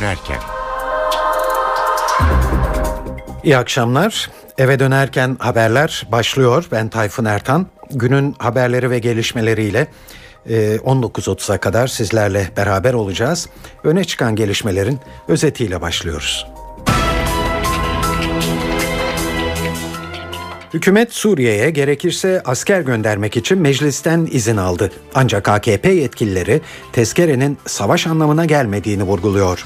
dönerken. İyi akşamlar. Eve dönerken haberler başlıyor. Ben Tayfun Ertan. Günün haberleri ve gelişmeleriyle 19.30'a e, kadar sizlerle beraber olacağız. Öne çıkan gelişmelerin özetiyle başlıyoruz. Hükümet Suriye'ye gerekirse asker göndermek için meclisten izin aldı. Ancak AKP yetkilileri tezkerenin savaş anlamına gelmediğini vurguluyor.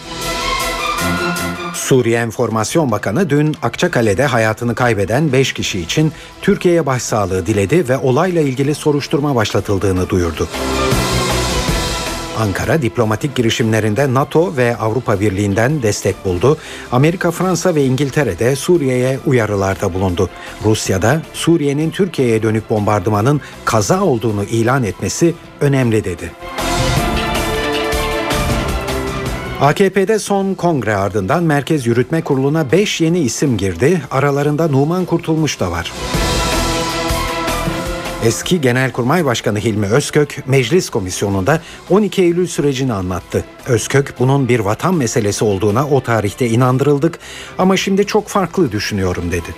Suriye Enformasyon Bakanı dün Akçakale'de hayatını kaybeden 5 kişi için Türkiye'ye başsağlığı diledi ve olayla ilgili soruşturma başlatıldığını duyurdu. Ankara diplomatik girişimlerinde NATO ve Avrupa Birliği'nden destek buldu. Amerika, Fransa ve İngiltere de Suriye'ye uyarılarda bulundu. Rusya'da Suriye'nin Türkiye'ye dönük bombardımanın kaza olduğunu ilan etmesi önemli dedi. AKP'de son kongre ardından Merkez Yürütme Kurulu'na 5 yeni isim girdi. Aralarında Numan Kurtulmuş da var. Eski Genelkurmay Başkanı Hilmi Özkök meclis komisyonunda 12 Eylül sürecini anlattı. Özkök bunun bir vatan meselesi olduğuna o tarihte inandırıldık ama şimdi çok farklı düşünüyorum dedi.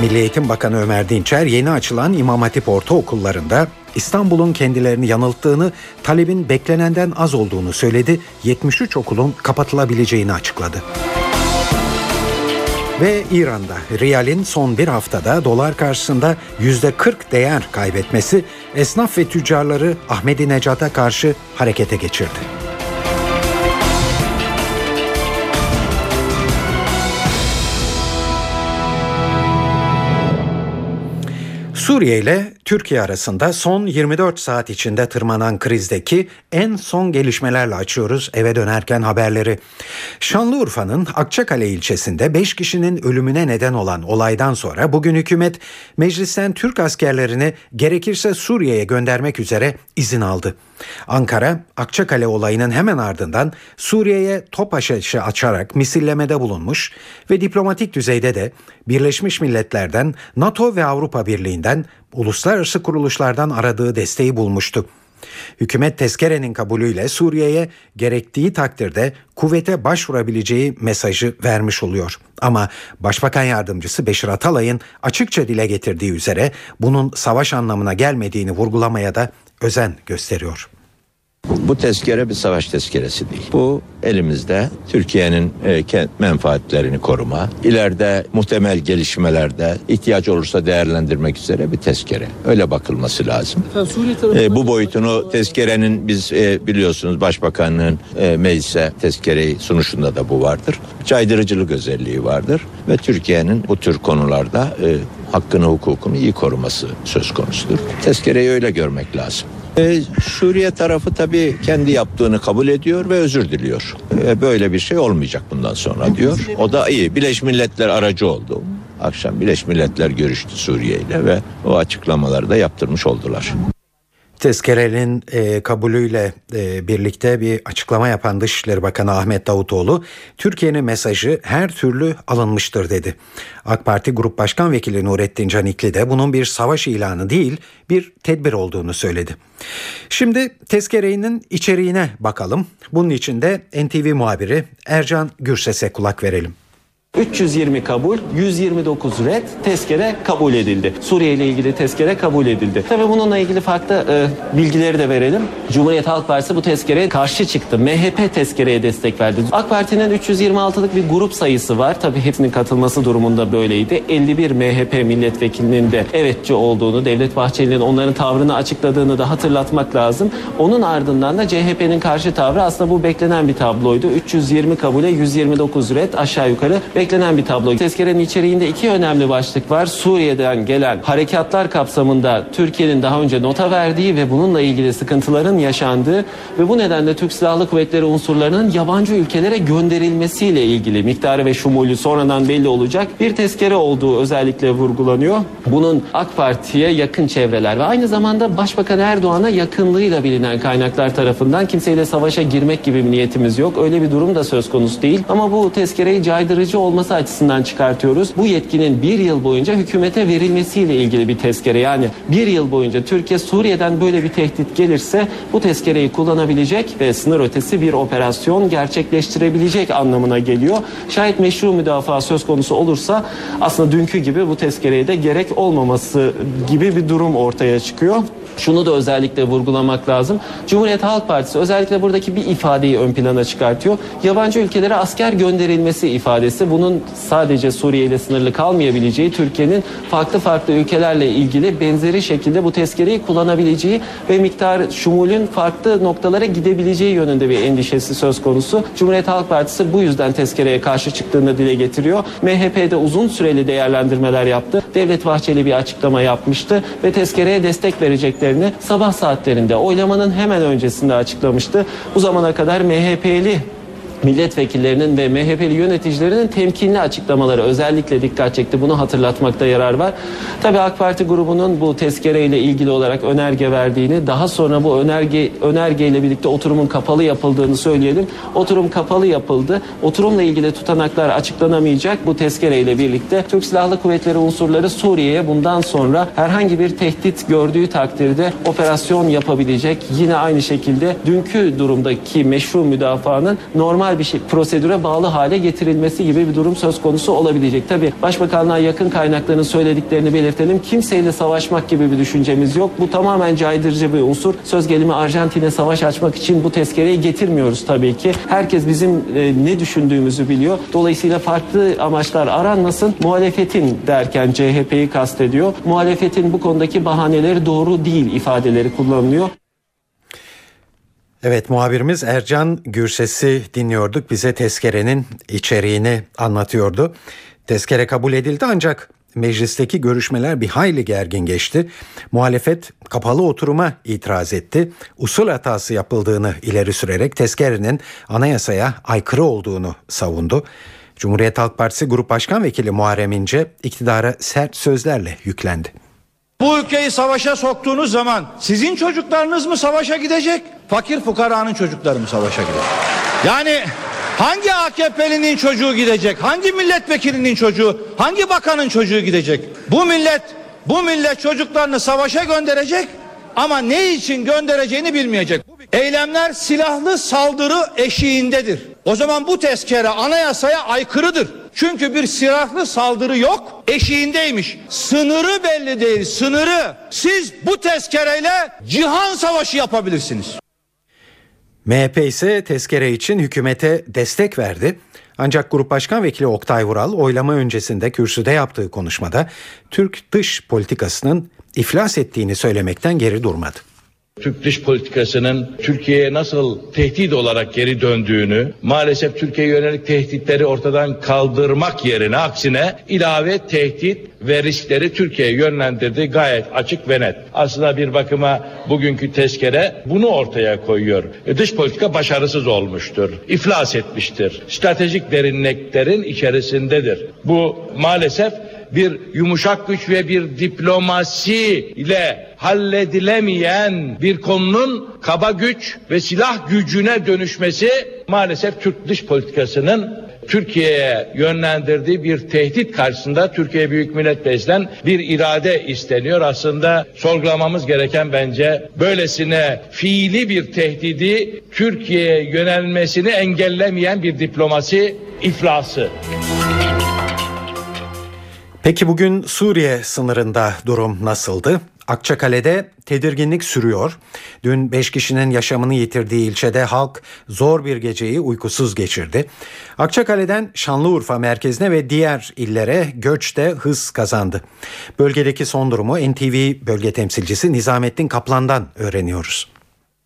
Milli Eğitim Bakanı Ömer Dinçer yeni açılan İmam Hatip ortaokullarında İstanbul'un kendilerini yanılttığını, talebin beklenenden az olduğunu söyledi, 73 okulun kapatılabileceğini açıkladı. Ve İran'da riyalin son bir haftada dolar karşısında %40 değer kaybetmesi esnaf ve tüccarları Ahmedi Necat'a karşı harekete geçirdi. Suriye ile Türkiye arasında son 24 saat içinde tırmanan krizdeki en son gelişmelerle açıyoruz eve dönerken haberleri. Şanlıurfa'nın Akçakale ilçesinde 5 kişinin ölümüne neden olan olaydan sonra bugün hükümet meclisten Türk askerlerini gerekirse Suriye'ye göndermek üzere izin aldı. Ankara, Akçakale olayının hemen ardından Suriye'ye top aşışı açarak misillemede bulunmuş ve diplomatik düzeyde de Birleşmiş Milletler'den, NATO ve Avrupa Birliği'nden uluslararası kuruluşlardan aradığı desteği bulmuştu. Hükümet tezkerenin kabulüyle Suriye'ye gerektiği takdirde kuvvete başvurabileceği mesajı vermiş oluyor. Ama Başbakan Yardımcısı Beşir Atalay'ın açıkça dile getirdiği üzere bunun savaş anlamına gelmediğini vurgulamaya da özen gösteriyor. Bu tezkere bir savaş tezkeresi değil. Bu elimizde Türkiye'nin e, menfaatlerini koruma, ileride muhtemel gelişmelerde ihtiyaç olursa değerlendirmek üzere bir tezkere. Öyle bakılması lazım. Efendim, e, bu boyutunu tezkerenin biz e, biliyorsunuz Başbakanlığın e, meclise tezkereyi sunuşunda da bu vardır. Caydırıcılık özelliği vardır ve Türkiye'nin bu tür konularda e, hakkını hukukunu iyi koruması söz konusudur. Tezkereyi öyle görmek lazım. Ee, Suriye tarafı tabii kendi yaptığını kabul ediyor ve özür diliyor. Ee, böyle bir şey olmayacak bundan sonra diyor. O da iyi. Birleşmiş Milletler aracı oldu. Akşam Birleşmiş Milletler görüştü Suriye ile ve o açıklamaları da yaptırmış oldular. Tezkerenin e, kabulüyle e, birlikte bir açıklama yapan Dışişleri Bakanı Ahmet Davutoğlu, Türkiye'nin mesajı her türlü alınmıştır dedi. AK Parti Grup Başkan Vekili Nurettin Canikli de bunun bir savaş ilanı değil, bir tedbir olduğunu söyledi. Şimdi tezkerenin içeriğine bakalım. Bunun için de NTV muhabiri Ercan Gürses'e kulak verelim. 320 kabul, 129 red, tezkere kabul edildi. Suriye ile ilgili tezkere kabul edildi. Tabi bununla ilgili farklı e, bilgileri de verelim. Cumhuriyet Halk Partisi bu tezkereye karşı çıktı. MHP tezkereye destek verdi. AK Parti'nin 326'lık bir grup sayısı var. Tabi hepsinin katılması durumunda böyleydi. 51 MHP milletvekilinin de evetçi olduğunu, Devlet Bahçeli'nin onların tavrını açıkladığını da hatırlatmak lazım. Onun ardından da CHP'nin karşı tavrı aslında bu beklenen bir tabloydu. 320 kabule 129 red aşağı yukarı beklenen bir tablo. Tezkerenin içeriğinde iki önemli başlık var. Suriye'den gelen harekatlar kapsamında Türkiye'nin daha önce nota verdiği ve bununla ilgili sıkıntıların yaşandığı ve bu nedenle Türk Silahlı Kuvvetleri unsurlarının yabancı ülkelere gönderilmesiyle ilgili miktarı ve şumulü sonradan belli olacak bir tezkere olduğu özellikle vurgulanıyor. Bunun AK Parti'ye yakın çevreler ve aynı zamanda Başbakan Erdoğan'a yakınlığıyla bilinen kaynaklar tarafından kimseyle savaşa girmek gibi bir niyetimiz yok. Öyle bir durum da söz konusu değil. Ama bu tezkereyi caydırıcı olması açısından çıkartıyoruz. Bu yetkinin bir yıl boyunca hükümete verilmesiyle ilgili bir tezkere. Yani bir yıl boyunca Türkiye Suriye'den böyle bir tehdit gelirse bu tezkereyi kullanabilecek ve sınır ötesi bir operasyon gerçekleştirebilecek anlamına geliyor. Şayet meşru müdafaa söz konusu olursa aslında dünkü gibi bu tezkereye de gerek olmaması gibi bir durum ortaya çıkıyor. Şunu da özellikle vurgulamak lazım. Cumhuriyet Halk Partisi özellikle buradaki bir ifadeyi ön plana çıkartıyor. Yabancı ülkelere asker gönderilmesi ifadesi bunun sadece Suriye ile sınırlı kalmayabileceği, Türkiye'nin farklı farklı ülkelerle ilgili benzeri şekilde bu tezkereyi kullanabileceği ve miktar şumulün farklı noktalara gidebileceği yönünde bir endişesi söz konusu. Cumhuriyet Halk Partisi bu yüzden tezkereye karşı çıktığını dile getiriyor. MHP'de uzun süreli değerlendirmeler yaptı. Devlet Bahçeli bir açıklama yapmıştı ve tezkereye destek vereceklerini sabah saatlerinde oylamanın hemen öncesinde açıklamıştı. Bu zamana kadar MHP'li milletvekillerinin ve MHP'li yöneticilerinin temkinli açıklamaları özellikle dikkat çekti. Bunu hatırlatmakta yarar var. Tabii AK Parti grubunun bu tezkereyle ilgili olarak önerge verdiğini, daha sonra bu önerge önergeyle birlikte oturumun kapalı yapıldığını söyleyelim. Oturum kapalı yapıldı. Oturumla ilgili tutanaklar açıklanamayacak. Bu tezkereyle birlikte Türk Silahlı Kuvvetleri unsurları Suriye'ye bundan sonra herhangi bir tehdit gördüğü takdirde operasyon yapabilecek. Yine aynı şekilde dünkü durumdaki meşru müdafaanın normal bir şey, prosedüre bağlı hale getirilmesi gibi bir durum söz konusu olabilecek. Tabii Başbakanlığa yakın kaynakların söylediklerini belirtelim. Kimseyle savaşmak gibi bir düşüncemiz yok. Bu tamamen caydırıcı bir unsur. Söz gelimi Arjantin'e savaş açmak için bu tezkereyi getirmiyoruz tabii ki. Herkes bizim e, ne düşündüğümüzü biliyor. Dolayısıyla farklı amaçlar aranmasın. Muhalefetin derken CHP'yi kastediyor. Muhalefetin bu konudaki bahaneleri doğru değil ifadeleri kullanılıyor. Evet muhabirimiz Ercan Gürses'i dinliyorduk. Bize tezkerenin içeriğini anlatıyordu. Tezkere kabul edildi ancak meclisteki görüşmeler bir hayli gergin geçti. Muhalefet kapalı oturuma itiraz etti. Usul hatası yapıldığını ileri sürerek tezkerenin anayasaya aykırı olduğunu savundu. Cumhuriyet Halk Partisi Grup Başkan Vekili Muharrem İnce iktidara sert sözlerle yüklendi. Bu ülkeyi savaşa soktuğunuz zaman sizin çocuklarınız mı savaşa gidecek? Fakir fukaranın çocukları mı savaşa gidecek? Yani hangi AKP'linin çocuğu gidecek? Hangi milletvekilinin çocuğu? Hangi bakanın çocuğu gidecek? Bu millet bu millet çocuklarını savaşa gönderecek ama ne için göndereceğini bilmeyecek. Eylemler silahlı saldırı eşiğindedir. O zaman bu tezkere anayasaya aykırıdır. Çünkü bir silahlı saldırı yok, eşiğindeymiş. Sınırı belli değil, sınırı. Siz bu tezkereyle cihan savaşı yapabilirsiniz. MHP ise tezkere için hükümete destek verdi. Ancak Grup Başkan Vekili Oktay Vural oylama öncesinde kürsüde yaptığı konuşmada Türk dış politikasının iflas ettiğini söylemekten geri durmadı. Türk dış politikasının Türkiye'ye nasıl tehdit olarak geri döndüğünü, maalesef Türkiye'ye yönelik tehditleri ortadan kaldırmak yerine aksine ilave tehdit ve riskleri Türkiye'ye yönlendirdiği gayet açık ve net. Aslında bir bakıma bugünkü tezkere bunu ortaya koyuyor. E, dış politika başarısız olmuştur, iflas etmiştir. Stratejik derinliklerin içerisindedir. Bu maalesef bir yumuşak güç ve bir diplomasi ile halledilemeyen bir konunun kaba güç ve silah gücüne dönüşmesi maalesef Türk dış politikasının Türkiye'ye yönlendirdiği bir tehdit karşısında Türkiye Büyük Millet Meclisi'nden bir irade isteniyor. Aslında sorgulamamız gereken bence böylesine fiili bir tehdidi Türkiye'ye yönelmesini engellemeyen bir diplomasi iflası. Peki bugün Suriye sınırında durum nasıldı? Akçakale'de tedirginlik sürüyor. Dün 5 kişinin yaşamını yitirdiği ilçede halk zor bir geceyi uykusuz geçirdi. Akçakale'den Şanlıurfa merkezine ve diğer illere göç de hız kazandı. Bölgedeki son durumu NTV bölge temsilcisi Nizamettin Kaplan'dan öğreniyoruz.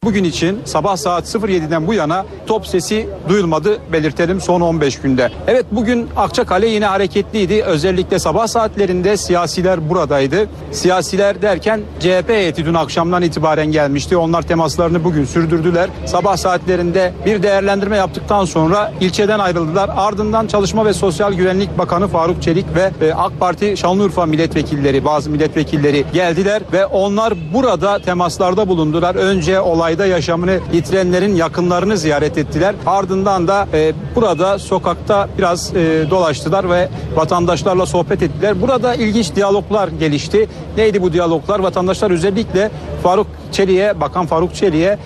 Bugün için sabah saat 07'den bu yana top sesi duyulmadı belirtelim son 15 günde. Evet bugün Akçakale yine hareketliydi. Özellikle sabah saatlerinde siyasiler buradaydı. Siyasiler derken CHP heyeti dün akşamdan itibaren gelmişti. Onlar temaslarını bugün sürdürdüler. Sabah saatlerinde bir değerlendirme yaptıktan sonra ilçeden ayrıldılar. Ardından Çalışma ve Sosyal Güvenlik Bakanı Faruk Çelik ve e, AK Parti Şanlıurfa milletvekilleri bazı milletvekilleri geldiler ve onlar burada temaslarda bulundular. Önce olay olayda yaşamını yitirenlerin yakınlarını ziyaret ettiler. Ardından da e, burada sokakta biraz e, dolaştılar ve vatandaşlarla sohbet ettiler. Burada ilginç diyaloglar gelişti. Neydi bu diyaloglar? Vatandaşlar özellikle Faruk Çelik'e, Bakan Faruk Çelik'e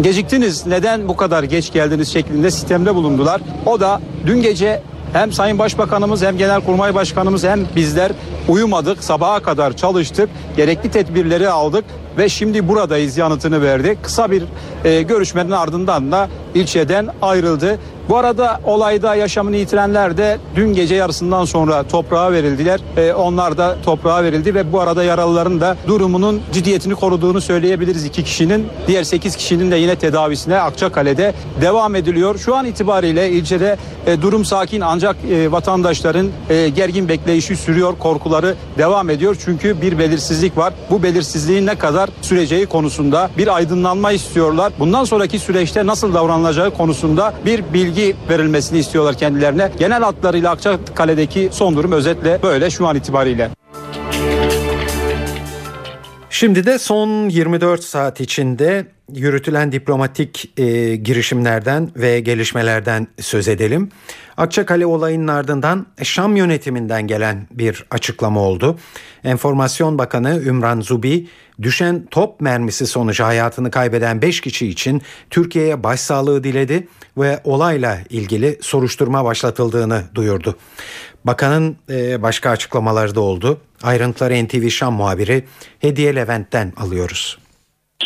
geciktiniz neden bu kadar geç geldiniz şeklinde sistemde bulundular. O da dün gece hem Sayın Başbakanımız hem Genelkurmay Başkanımız hem bizler uyumadık. Sabaha kadar çalıştık. Gerekli tedbirleri aldık ve şimdi buradayız yanıtını verdi. Kısa bir e, görüşmenin ardından da ilçeden ayrıldı. Bu arada olayda yaşamını yitirenler de dün gece yarısından sonra toprağa verildiler. E, onlar da toprağa verildi ve bu arada yaralıların da durumunun ciddiyetini koruduğunu söyleyebiliriz iki kişinin. Diğer 8 kişinin de yine tedavisine Akçakale'de devam ediliyor. Şu an itibariyle ilçede e, durum sakin ancak e, vatandaşların e, gergin bekleyişi sürüyor. Korkuları devam ediyor. Çünkü bir belirsizlik var. Bu belirsizliğin ne kadar süreceği konusunda bir aydınlanma istiyorlar. Bundan sonraki süreçte nasıl davranılacağı konusunda bir bilgi verilmesini istiyorlar kendilerine. Genel hatlarıyla Akçakale'deki son durum özetle böyle şu an itibariyle. Şimdi de son 24 saat içinde yürütülen diplomatik e, girişimlerden ve gelişmelerden söz edelim. Akçakale olayının ardından Şam yönetiminden gelen bir açıklama oldu. Enformasyon Bakanı Ümran Zubi, düşen top mermisi sonucu hayatını kaybeden 5 kişi için Türkiye'ye başsağlığı diledi ve olayla ilgili soruşturma başlatıldığını duyurdu. Bakanın e, başka açıklamaları da oldu. Ayrıntıları NTV Şam muhabiri Hediye Levent'ten alıyoruz.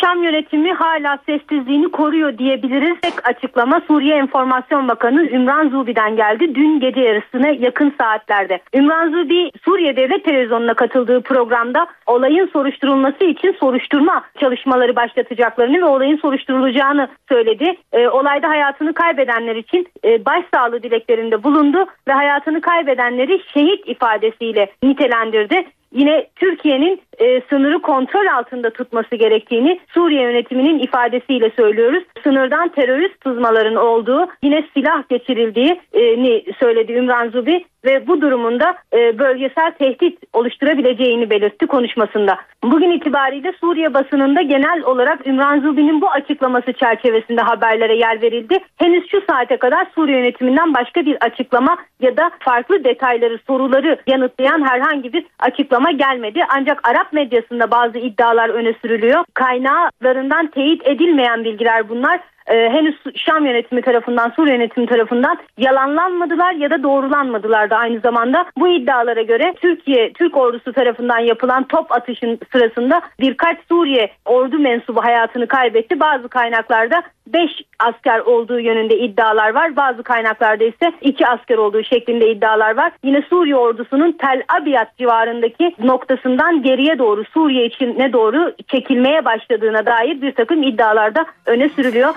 Şam yönetimi hala sessizliğini koruyor diyebiliriz. Tek açıklama Suriye Enformasyon Bakanı Ümran Zubi'den geldi. Dün gece yarısına yakın saatlerde. Ümran Zubi Suriye Devlet Televizyonu'na katıldığı programda olayın soruşturulması için soruşturma çalışmaları başlatacaklarını ve olayın soruşturulacağını söyledi. E, olayda hayatını kaybedenler için e, başsağlığı dileklerinde bulundu ve hayatını kaybedenleri şehit ifadesiyle nitelendirdi yine Türkiye'nin e, sınırı kontrol altında tutması gerektiğini Suriye yönetiminin ifadesiyle söylüyoruz. Sınırdan terörist sızmaların olduğu, yine silah geçirildiğini söyledi Ümran Zubi ve bu durumunda e, bölgesel tehdit oluşturabileceğini belirtti konuşmasında. Bugün itibariyle Suriye basınında genel olarak Ümran Zubi'nin bu açıklaması çerçevesinde haberlere yer verildi. Henüz şu saate kadar Suriye yönetiminden başka bir açıklama ya da farklı detayları, soruları yanıtlayan herhangi bir açıklama gelmedi. Ancak Arap medyasında bazı iddialar öne sürülüyor. Kaynaklarından teyit edilmeyen bilgiler bunlar e, henüz Şam yönetimi tarafından, Suriye yönetimi tarafından yalanlanmadılar ya da doğrulanmadılar da aynı zamanda. Bu iddialara göre Türkiye, Türk ordusu tarafından yapılan top atışın sırasında birkaç Suriye ordu mensubu hayatını kaybetti. Bazı kaynaklarda 5 asker olduğu yönünde iddialar var. Bazı kaynaklarda ise 2 asker olduğu şeklinde iddialar var. Yine Suriye ordusunun Tel Abyad civarındaki noktasından geriye doğru Suriye içine doğru çekilmeye başladığına dair bir takım iddialarda öne sürülüyor.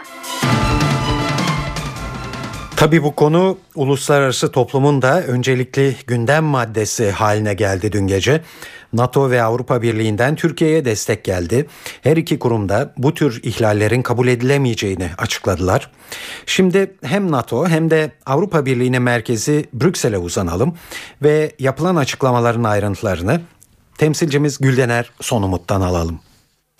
Tabii bu konu uluslararası toplumun da öncelikli gündem maddesi haline geldi dün gece. NATO ve Avrupa Birliği'nden Türkiye'ye destek geldi. Her iki kurumda bu tür ihlallerin kabul edilemeyeceğini açıkladılar. Şimdi hem NATO hem de Avrupa Birliği'nin merkezi Brüksel'e uzanalım ve yapılan açıklamaların ayrıntılarını temsilcimiz Güldener Sonumut'tan alalım.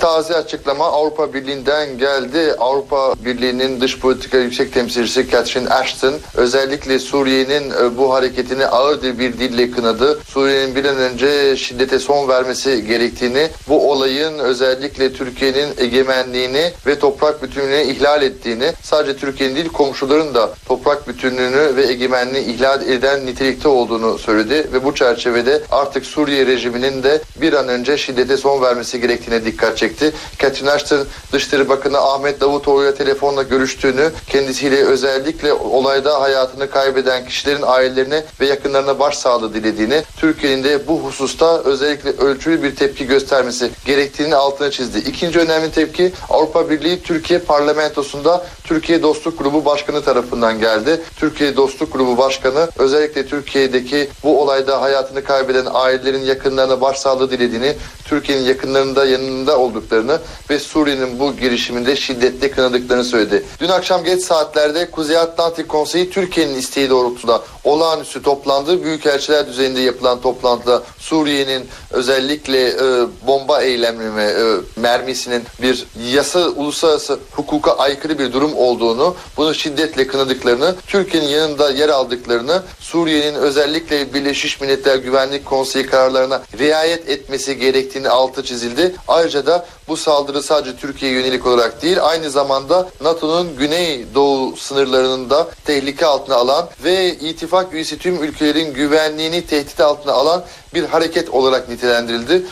Taze açıklama Avrupa Birliği'nden geldi. Avrupa Birliği'nin dış politika yüksek temsilcisi Catherine Ashton özellikle Suriye'nin e, bu hareketini ağır bir dille kınadı. Suriye'nin bir an önce şiddete son vermesi gerektiğini, bu olayın özellikle Türkiye'nin egemenliğini ve toprak bütünlüğünü ihlal ettiğini, sadece Türkiye'nin değil komşuların da toprak bütünlüğünü ve egemenliği ihlal eden nitelikte olduğunu söyledi ve bu çerçevede artık Suriye rejiminin de bir an önce şiddete son vermesi gerektiğine dikkat çekti çekti. Catherine Ashton Dışişleri Bakanı Ahmet Davutoğlu'yla telefonla görüştüğünü, kendisiyle özellikle olayda hayatını kaybeden kişilerin ailelerine ve yakınlarına başsağlığı dilediğini, Türkiye'nin de bu hususta özellikle ölçülü bir tepki göstermesi gerektiğini altına çizdi. İkinci önemli tepki Avrupa Birliği Türkiye parlamentosunda Türkiye Dostluk Grubu Başkanı tarafından geldi. Türkiye Dostluk Grubu Başkanı özellikle Türkiye'deki bu olayda hayatını kaybeden ailelerin yakınlarına başsağlığı dilediğini, Türkiye'nin yakınlarında yanında olduklarını ve Suriye'nin bu girişiminde şiddetle kınadıklarını söyledi. Dün akşam geç saatlerde Kuzey Atlantik Konseyi Türkiye'nin isteği doğrultusunda olağanüstü toplandı. Büyükelçiler düzeyinde yapılan toplantıda Suriye'nin özellikle e, bomba eylemi e, mermisinin bir yasa uluslararası hukuka aykırı bir durum olduğunu, bunu şiddetle kınadıklarını, Türkiye'nin yanında yer aldıklarını, Suriye'nin özellikle Birleşmiş Milletler Güvenlik Konseyi kararlarına riayet etmesi gerektiğini altı çizildi. Ayrıca da bu saldırı sadece Türkiye'ye yönelik olarak değil, aynı zamanda NATO'nun güney doğu sınırlarının da tehlike altına alan ve ittifak üyesi tüm ülkelerin güvenliğini tehdit altına alan bir hareket olarak nitelendirildi.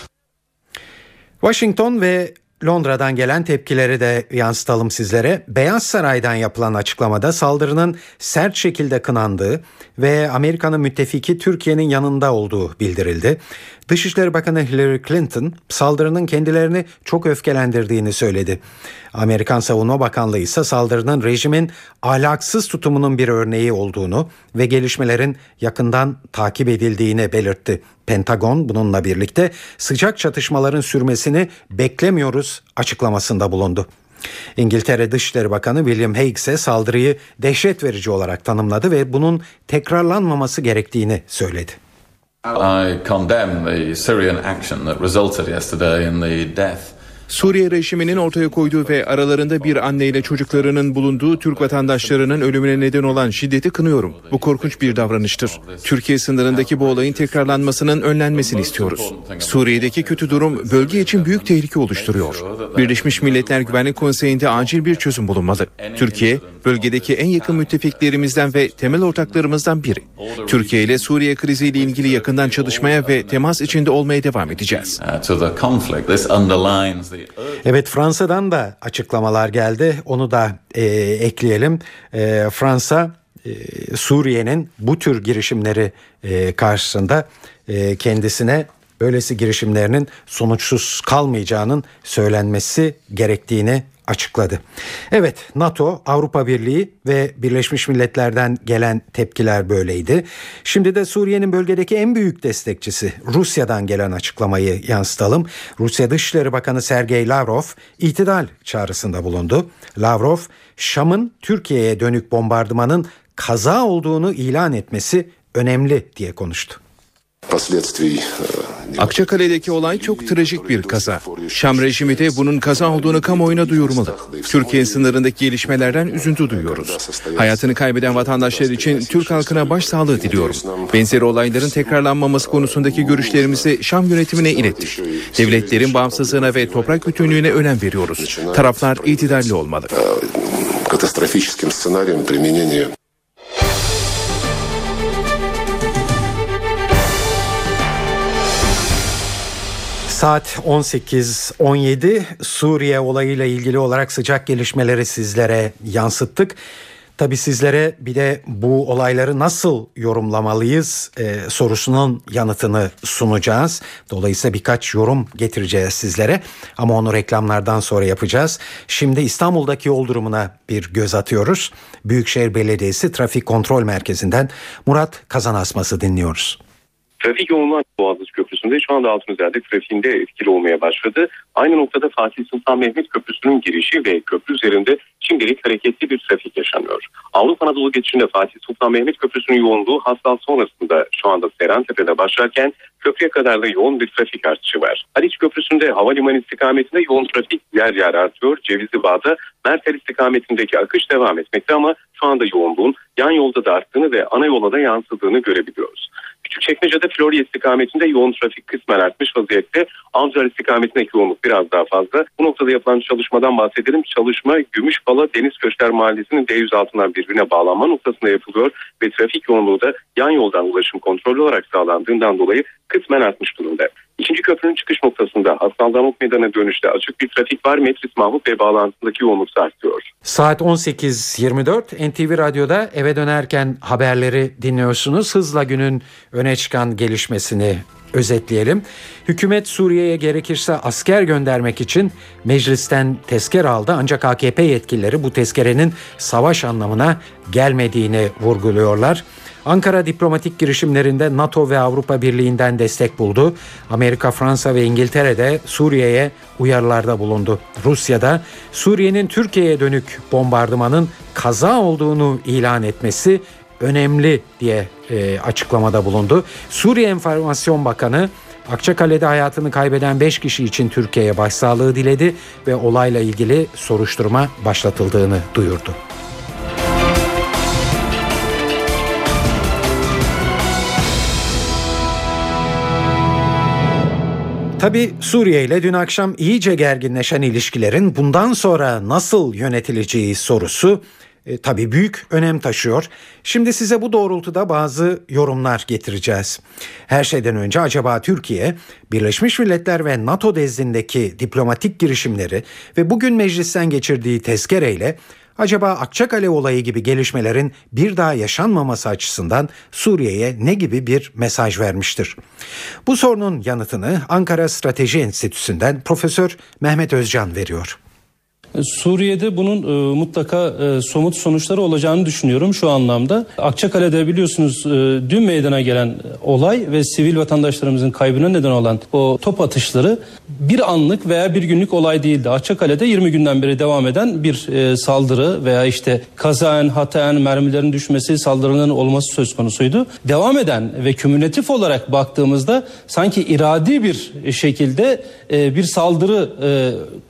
Washington ve Londra'dan gelen tepkileri de yansıtalım sizlere. Beyaz Saray'dan yapılan açıklamada saldırının sert şekilde kınandığı ve Amerika'nın müttefiki Türkiye'nin yanında olduğu bildirildi. Dışişleri Bakanı Hillary Clinton saldırının kendilerini çok öfkelendirdiğini söyledi. Amerikan Savunma Bakanlığı ise saldırının rejimin ahlaksız tutumunun bir örneği olduğunu ve gelişmelerin yakından takip edildiğini belirtti. Pentagon bununla birlikte sıcak çatışmaların sürmesini beklemiyoruz açıklamasında bulundu. İngiltere Dışişleri Bakanı William Hague ise saldırıyı dehşet verici olarak tanımladı ve bunun tekrarlanmaması gerektiğini söyledi. I condemn the Syrian action that resulted yesterday in the death Suriye rejiminin ortaya koyduğu ve aralarında bir anneyle çocuklarının bulunduğu Türk vatandaşlarının ölümüne neden olan şiddeti kınıyorum. Bu korkunç bir davranıştır. Türkiye sınırındaki bu olayın tekrarlanmasının önlenmesini istiyoruz. Suriye'deki kötü durum bölge için büyük tehlike oluşturuyor. Birleşmiş Milletler Güvenlik Konseyi'nde acil bir çözüm bulunmalı. Türkiye, bölgedeki en yakın müttefiklerimizden ve temel ortaklarımızdan biri. Türkiye ile Suriye kriziyle ilgili yakından çalışmaya ve temas içinde olmaya devam edeceğiz. Evet Fransa'dan da açıklamalar geldi. Onu da e, ekleyelim. E, Fransa e, Suriye'nin bu tür girişimleri e, karşısında e, kendisine böylesi girişimlerinin sonuçsuz kalmayacağının söylenmesi gerektiğini açıkladı. Evet NATO, Avrupa Birliği ve Birleşmiş Milletler'den gelen tepkiler böyleydi. Şimdi de Suriye'nin bölgedeki en büyük destekçisi Rusya'dan gelen açıklamayı yansıtalım. Rusya Dışişleri Bakanı Sergey Lavrov itidal çağrısında bulundu. Lavrov, Şam'ın Türkiye'ye dönük bombardımanın kaza olduğunu ilan etmesi önemli diye konuştu. Akçakale'deki olay çok trajik bir kaza. Şam rejimi de bunun kaza olduğunu kamuoyuna duyurmalı. Türkiye sınırındaki gelişmelerden üzüntü duyuyoruz. Hayatını kaybeden vatandaşlar için Türk halkına başsağlığı diliyorum. Benzeri olayların tekrarlanmaması konusundaki görüşlerimizi Şam yönetimine ilettik. Devletlerin bağımsızlığına ve toprak bütünlüğüne önem veriyoruz. Taraflar itidalli olmalı. Катастрофическим сценарием применения Saat 18.17 Suriye olayıyla ilgili olarak sıcak gelişmeleri sizlere yansıttık. Tabi sizlere bir de bu olayları nasıl yorumlamalıyız e, sorusunun yanıtını sunacağız. Dolayısıyla birkaç yorum getireceğiz sizlere ama onu reklamlardan sonra yapacağız. Şimdi İstanbul'daki yol durumuna bir göz atıyoruz. Büyükşehir Belediyesi Trafik Kontrol Merkezi'nden Murat Kazanasması dinliyoruz. Trafik yoğunluğu Köprüsü'nde şu anda altın üzerinde trafiğinde etkili olmaya başladı. Aynı noktada Fatih Sultan Mehmet Köprüsü'nün girişi ve köprü üzerinde şimdilik hareketli bir trafik yaşanıyor. Avrupa Anadolu geçişinde Fatih Sultan Mehmet Köprüsü'nün yoğunluğu hastal sonrasında şu anda Serentepe'de başlarken köprüye kadar da yoğun bir trafik artışı var. Haliç Köprüsü'nde havalimanı istikametinde yoğun trafik yer yer artıyor. Cevizli Bağ'da Mertel istikametindeki akış devam etmekte ama şu anda yoğunluğun yan yolda da arttığını ve ana yola da yansıdığını görebiliyoruz. Küçükçekmece'de Florya istikametinde yoğun trafik kısmen artmış vaziyette. Avcılar istikametindeki yoğunluk biraz daha fazla. Bu noktada yapılan çalışmadan bahsedelim. Çalışma Gümüşbala Deniz Köşkler Mahallesi'nin D100 altından birbirine bağlanma noktasında yapılıyor ve trafik yoğunluğu da yan yoldan ulaşım kontrollü olarak sağlandığından dolayı kısmen artmış durumda. İkinci köprünün çıkış noktasında Hasan Damok Meydanı dönüşte açık bir trafik var. Metris Mahmut ve bağlantısındaki yoğunluk artıyor. Saat 18.24 NTV Radyo'da eve dönerken haberleri dinliyorsunuz. Hızla günün öne çıkan gelişmesini özetleyelim. Hükümet Suriye'ye gerekirse asker göndermek için meclisten tezkere aldı ancak AKP yetkilileri bu tezkerenin savaş anlamına gelmediğini vurguluyorlar. Ankara diplomatik girişimlerinde NATO ve Avrupa Birliği'nden destek buldu. Amerika, Fransa ve İngiltere de Suriye'ye uyarılarda bulundu. Rusya'da Suriye'nin Türkiye'ye dönük bombardımanın kaza olduğunu ilan etmesi önemli diye e, açıklamada bulundu. Suriye Enformasyon Bakanı Akçakale'de hayatını kaybeden 5 kişi için Türkiye'ye başsağlığı diledi ve olayla ilgili soruşturma başlatıldığını duyurdu. Tabi Suriye ile dün akşam iyice gerginleşen ilişkilerin bundan sonra nasıl yönetileceği sorusu e, tabii büyük önem taşıyor. Şimdi size bu doğrultuda bazı yorumlar getireceğiz. Her şeyden önce acaba Türkiye Birleşmiş Milletler ve NATO nezdindeki diplomatik girişimleri ve bugün meclisten geçirdiği tezkereyle Acaba Akçakale olayı gibi gelişmelerin bir daha yaşanmaması açısından Suriye'ye ne gibi bir mesaj vermiştir? Bu sorunun yanıtını Ankara Strateji Enstitüsü'nden Profesör Mehmet Özcan veriyor. Suriye'de bunun e, mutlaka e, somut sonuçları olacağını düşünüyorum şu anlamda. Akçakale'de biliyorsunuz e, dün meydana gelen olay ve sivil vatandaşlarımızın kaybına neden olan o top atışları bir anlık veya bir günlük olay değildi. Akçakale'de 20 günden beri devam eden bir e, saldırı veya işte kazaen, hataen, mermilerin düşmesi, saldırıların olması söz konusuydu. Devam eden ve kümülatif olarak baktığımızda sanki iradi bir şekilde e, bir saldırı e,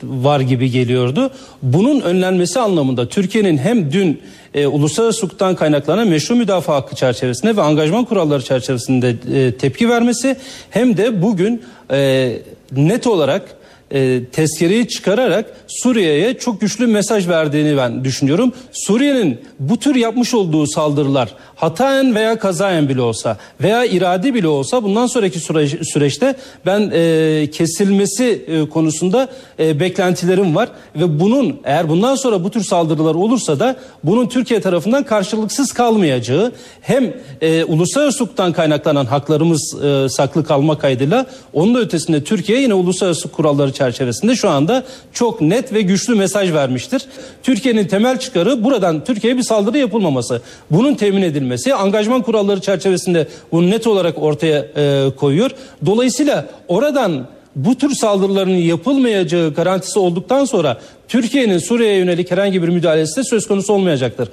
var gibi geliyordu. Bunun önlenmesi anlamında Türkiye'nin hem dün e, uluslararası hukuktan kaynaklanan meşru müdafaa hakkı çerçevesinde ve angajman kuralları çerçevesinde e, tepki vermesi hem de bugün e, net olarak e, tezkereyi çıkararak Suriye'ye çok güçlü mesaj verdiğini ben düşünüyorum. Suriye'nin bu tür yapmış olduğu saldırılar hataen veya kazayen bile olsa veya iradi bile olsa bundan sonraki süreç, süreçte ben e, kesilmesi e, konusunda e, beklentilerim var ve bunun eğer bundan sonra bu tür saldırılar olursa da bunun Türkiye tarafından karşılıksız kalmayacağı hem e, uluslararası hukuktan kaynaklanan haklarımız e, saklı kalma kaydıyla onun da ötesinde Türkiye yine uluslararası kuralları çerçevesinde şu anda çok net ve güçlü mesaj vermiştir. Türkiye'nin temel çıkarı buradan Türkiye'ye bir saldırı yapılmaması. Bunun temin edilmesi, angajman kuralları çerçevesinde bunu net olarak ortaya e, koyuyor. Dolayısıyla oradan bu tür saldırıların yapılmayacağı garantisi olduktan sonra Türkiye'nin Suriye'ye yönelik herhangi bir müdahalesi de söz konusu olmayacaktır.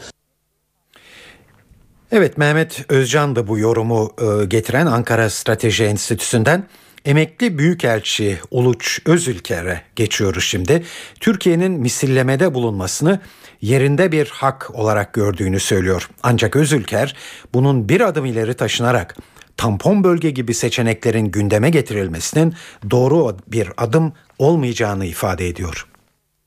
Evet Mehmet Özcan da bu yorumu e, getiren Ankara Strateji Enstitüsü'nden. Emekli Büyükelçi Uluç Özülker'e geçiyoruz şimdi. Türkiye'nin misillemede bulunmasını yerinde bir hak olarak gördüğünü söylüyor. Ancak Özülker bunun bir adım ileri taşınarak tampon bölge gibi seçeneklerin gündeme getirilmesinin doğru bir adım olmayacağını ifade ediyor.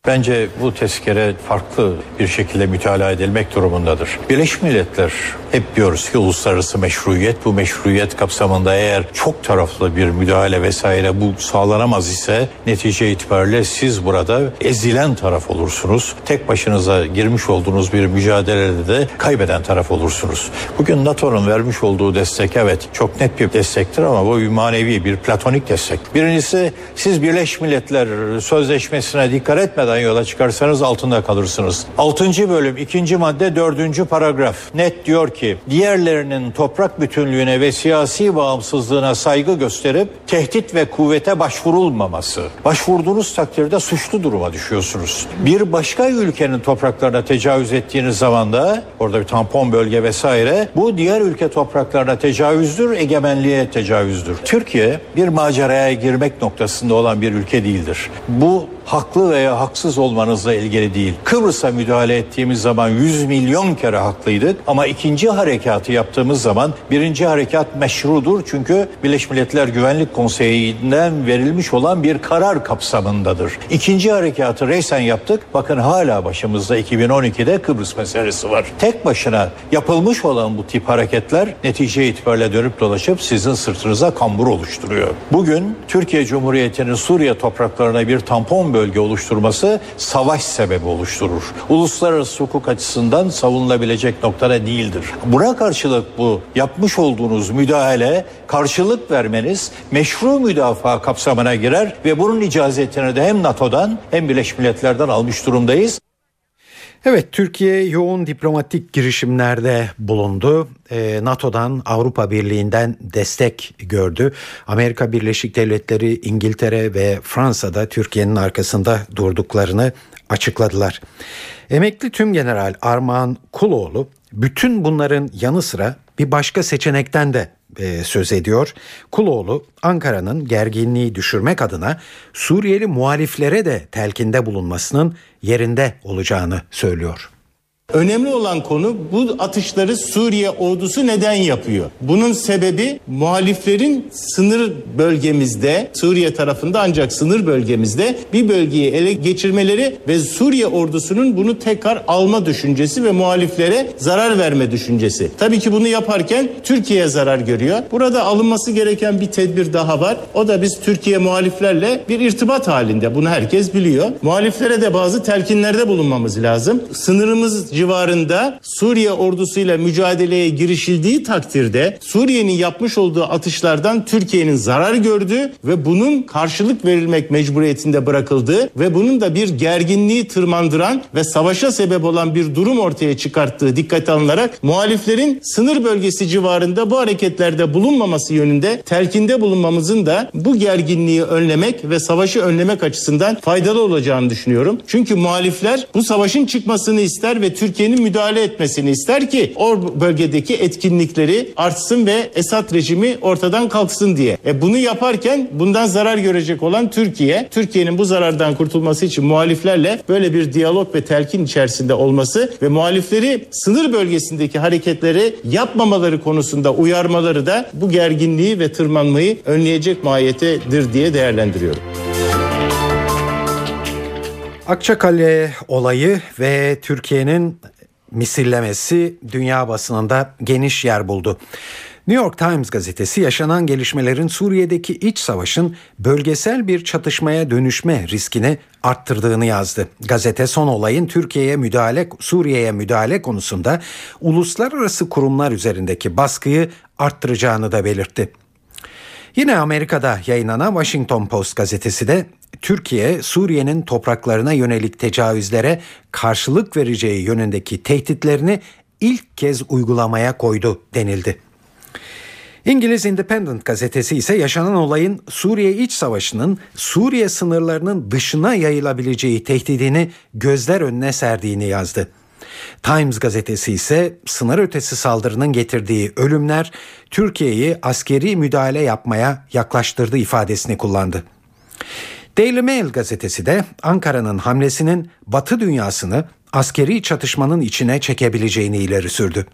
Bence bu tezkere farklı bir şekilde mütalaa edilmek durumundadır. Birleşmiş Milletler hep diyoruz ki uluslararası meşruiyet bu meşruiyet kapsamında eğer çok taraflı bir müdahale vesaire bu sağlanamaz ise netice itibariyle siz burada ezilen taraf olursunuz. Tek başınıza girmiş olduğunuz bir mücadelede de kaybeden taraf olursunuz. Bugün NATO'nun vermiş olduğu destek evet çok net bir destektir ama bu bir manevi bir platonik destek. Birincisi siz Birleşmiş Milletler Sözleşmesi'ne dikkat etmeden yola çıkarsanız altında kalırsınız. 6. bölüm 2. madde 4. paragraf net diyor ki diğerlerinin toprak bütünlüğüne ve siyasi bağımsızlığına saygı gösterip tehdit ve kuvvete başvurulmaması. Başvurduğunuz takdirde suçlu duruma düşüyorsunuz. Bir başka ülkenin topraklarına tecavüz ettiğiniz zaman da orada bir tampon bölge vesaire bu diğer ülke topraklarına tecavüzdür, egemenliğe tecavüzdür. Türkiye bir maceraya girmek noktasında olan bir ülke değildir. Bu haklı veya haksız olmanızla ilgili değil. Kıbrıs'a müdahale ettiğimiz zaman 100 milyon kere haklıydık ama ikinci harekatı yaptığımız zaman birinci harekat meşrudur çünkü Birleşmiş Milletler Güvenlik Konseyi'nden verilmiş olan bir karar kapsamındadır. İkinci harekatı reysen yaptık. Bakın hala başımızda 2012'de Kıbrıs meselesi var. Tek başına yapılmış olan bu tip hareketler netice itibariyle dönüp dolaşıp sizin sırtınıza kambur oluşturuyor. Bugün Türkiye Cumhuriyeti'nin Suriye topraklarına bir tampon bölge oluşturması savaş sebebi oluşturur. Uluslararası hukuk açısından savunulabilecek noktada değildir. Buna karşılık bu yapmış olduğunuz müdahale karşılık vermeniz meşru müdafaa kapsamına girer ve bunun icazetini de hem NATO'dan hem Birleşmiş Milletler'den almış durumdayız. Evet Türkiye yoğun diplomatik girişimlerde bulundu. Ee, NATO'dan Avrupa Birliği'nden destek gördü. Amerika Birleşik Devletleri, İngiltere ve Fransa'da Türkiye'nin arkasında durduklarını açıkladılar. Emekli Tüm General Armağan Kuloğlu bütün bunların yanı sıra bir başka seçenekten de e, söz ediyor. Kuloğlu Ankara'nın gerginliği düşürmek adına Suriyeli muhaliflere de telkinde bulunmasının yerinde olacağını söylüyor. Önemli olan konu bu atışları Suriye ordusu neden yapıyor? Bunun sebebi muhaliflerin sınır bölgemizde, Suriye tarafında ancak sınır bölgemizde bir bölgeyi ele geçirmeleri ve Suriye ordusunun bunu tekrar alma düşüncesi ve muhaliflere zarar verme düşüncesi. Tabii ki bunu yaparken Türkiye'ye zarar görüyor. Burada alınması gereken bir tedbir daha var. O da biz Türkiye muhaliflerle bir irtibat halinde. Bunu herkes biliyor. Muhaliflere de bazı telkinlerde bulunmamız lazım. Sınırımız civarında Suriye ordusuyla mücadeleye girişildiği takdirde Suriye'nin yapmış olduğu atışlardan Türkiye'nin zarar gördüğü ve bunun karşılık verilmek mecburiyetinde bırakıldığı ve bunun da bir gerginliği tırmandıran ve savaşa sebep olan bir durum ortaya çıkarttığı dikkate alınarak muhaliflerin sınır bölgesi civarında bu hareketlerde bulunmaması yönünde telkinde bulunmamızın da bu gerginliği önlemek ve savaşı önlemek açısından faydalı olacağını düşünüyorum. Çünkü muhalifler bu savaşın çıkmasını ister ve Türkiye'nin müdahale etmesini ister ki o bölgedeki etkinlikleri artsın ve Esad rejimi ortadan kalksın diye. E bunu yaparken bundan zarar görecek olan Türkiye, Türkiye'nin bu zarardan kurtulması için muhaliflerle böyle bir diyalog ve telkin içerisinde olması ve muhalifleri sınır bölgesindeki hareketleri yapmamaları konusunda uyarmaları da bu gerginliği ve tırmanmayı önleyecek mahiyetedir diye değerlendiriyorum. Akçakale olayı ve Türkiye'nin misillemesi dünya basınında geniş yer buldu. New York Times gazetesi yaşanan gelişmelerin Suriye'deki iç savaşın bölgesel bir çatışmaya dönüşme riskini arttırdığını yazdı. Gazete son olayın Türkiye'ye müdahale Suriye'ye müdahale konusunda uluslararası kurumlar üzerindeki baskıyı arttıracağını da belirtti. Yine Amerika'da yayınlanan Washington Post gazetesi de Türkiye Suriye'nin topraklarına yönelik tecavüzlere karşılık vereceği yönündeki tehditlerini ilk kez uygulamaya koydu denildi. İngiliz Independent gazetesi ise yaşanan olayın Suriye iç savaşının Suriye sınırlarının dışına yayılabileceği tehdidini gözler önüne serdiğini yazdı. Times gazetesi ise sınır ötesi saldırının getirdiği ölümler Türkiye'yi askeri müdahale yapmaya yaklaştırdı ifadesini kullandı. Daily Mail gazetesi de Ankara'nın hamlesinin Batı dünyasını askeri çatışmanın içine çekebileceğini ileri sürdü.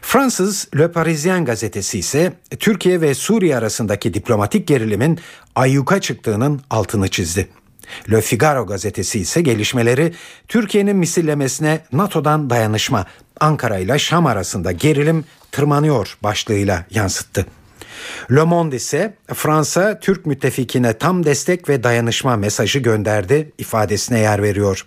Fransız Le Parisien gazetesi ise Türkiye ve Suriye arasındaki diplomatik gerilimin ayyuka çıktığının altını çizdi. Le Figaro gazetesi ise gelişmeleri Türkiye'nin misillemesine NATO'dan dayanışma, Ankara ile Şam arasında gerilim tırmanıyor başlığıyla yansıttı. Le Monde ise Fransa Türk müttefikine tam destek ve dayanışma mesajı gönderdi ifadesine yer veriyor.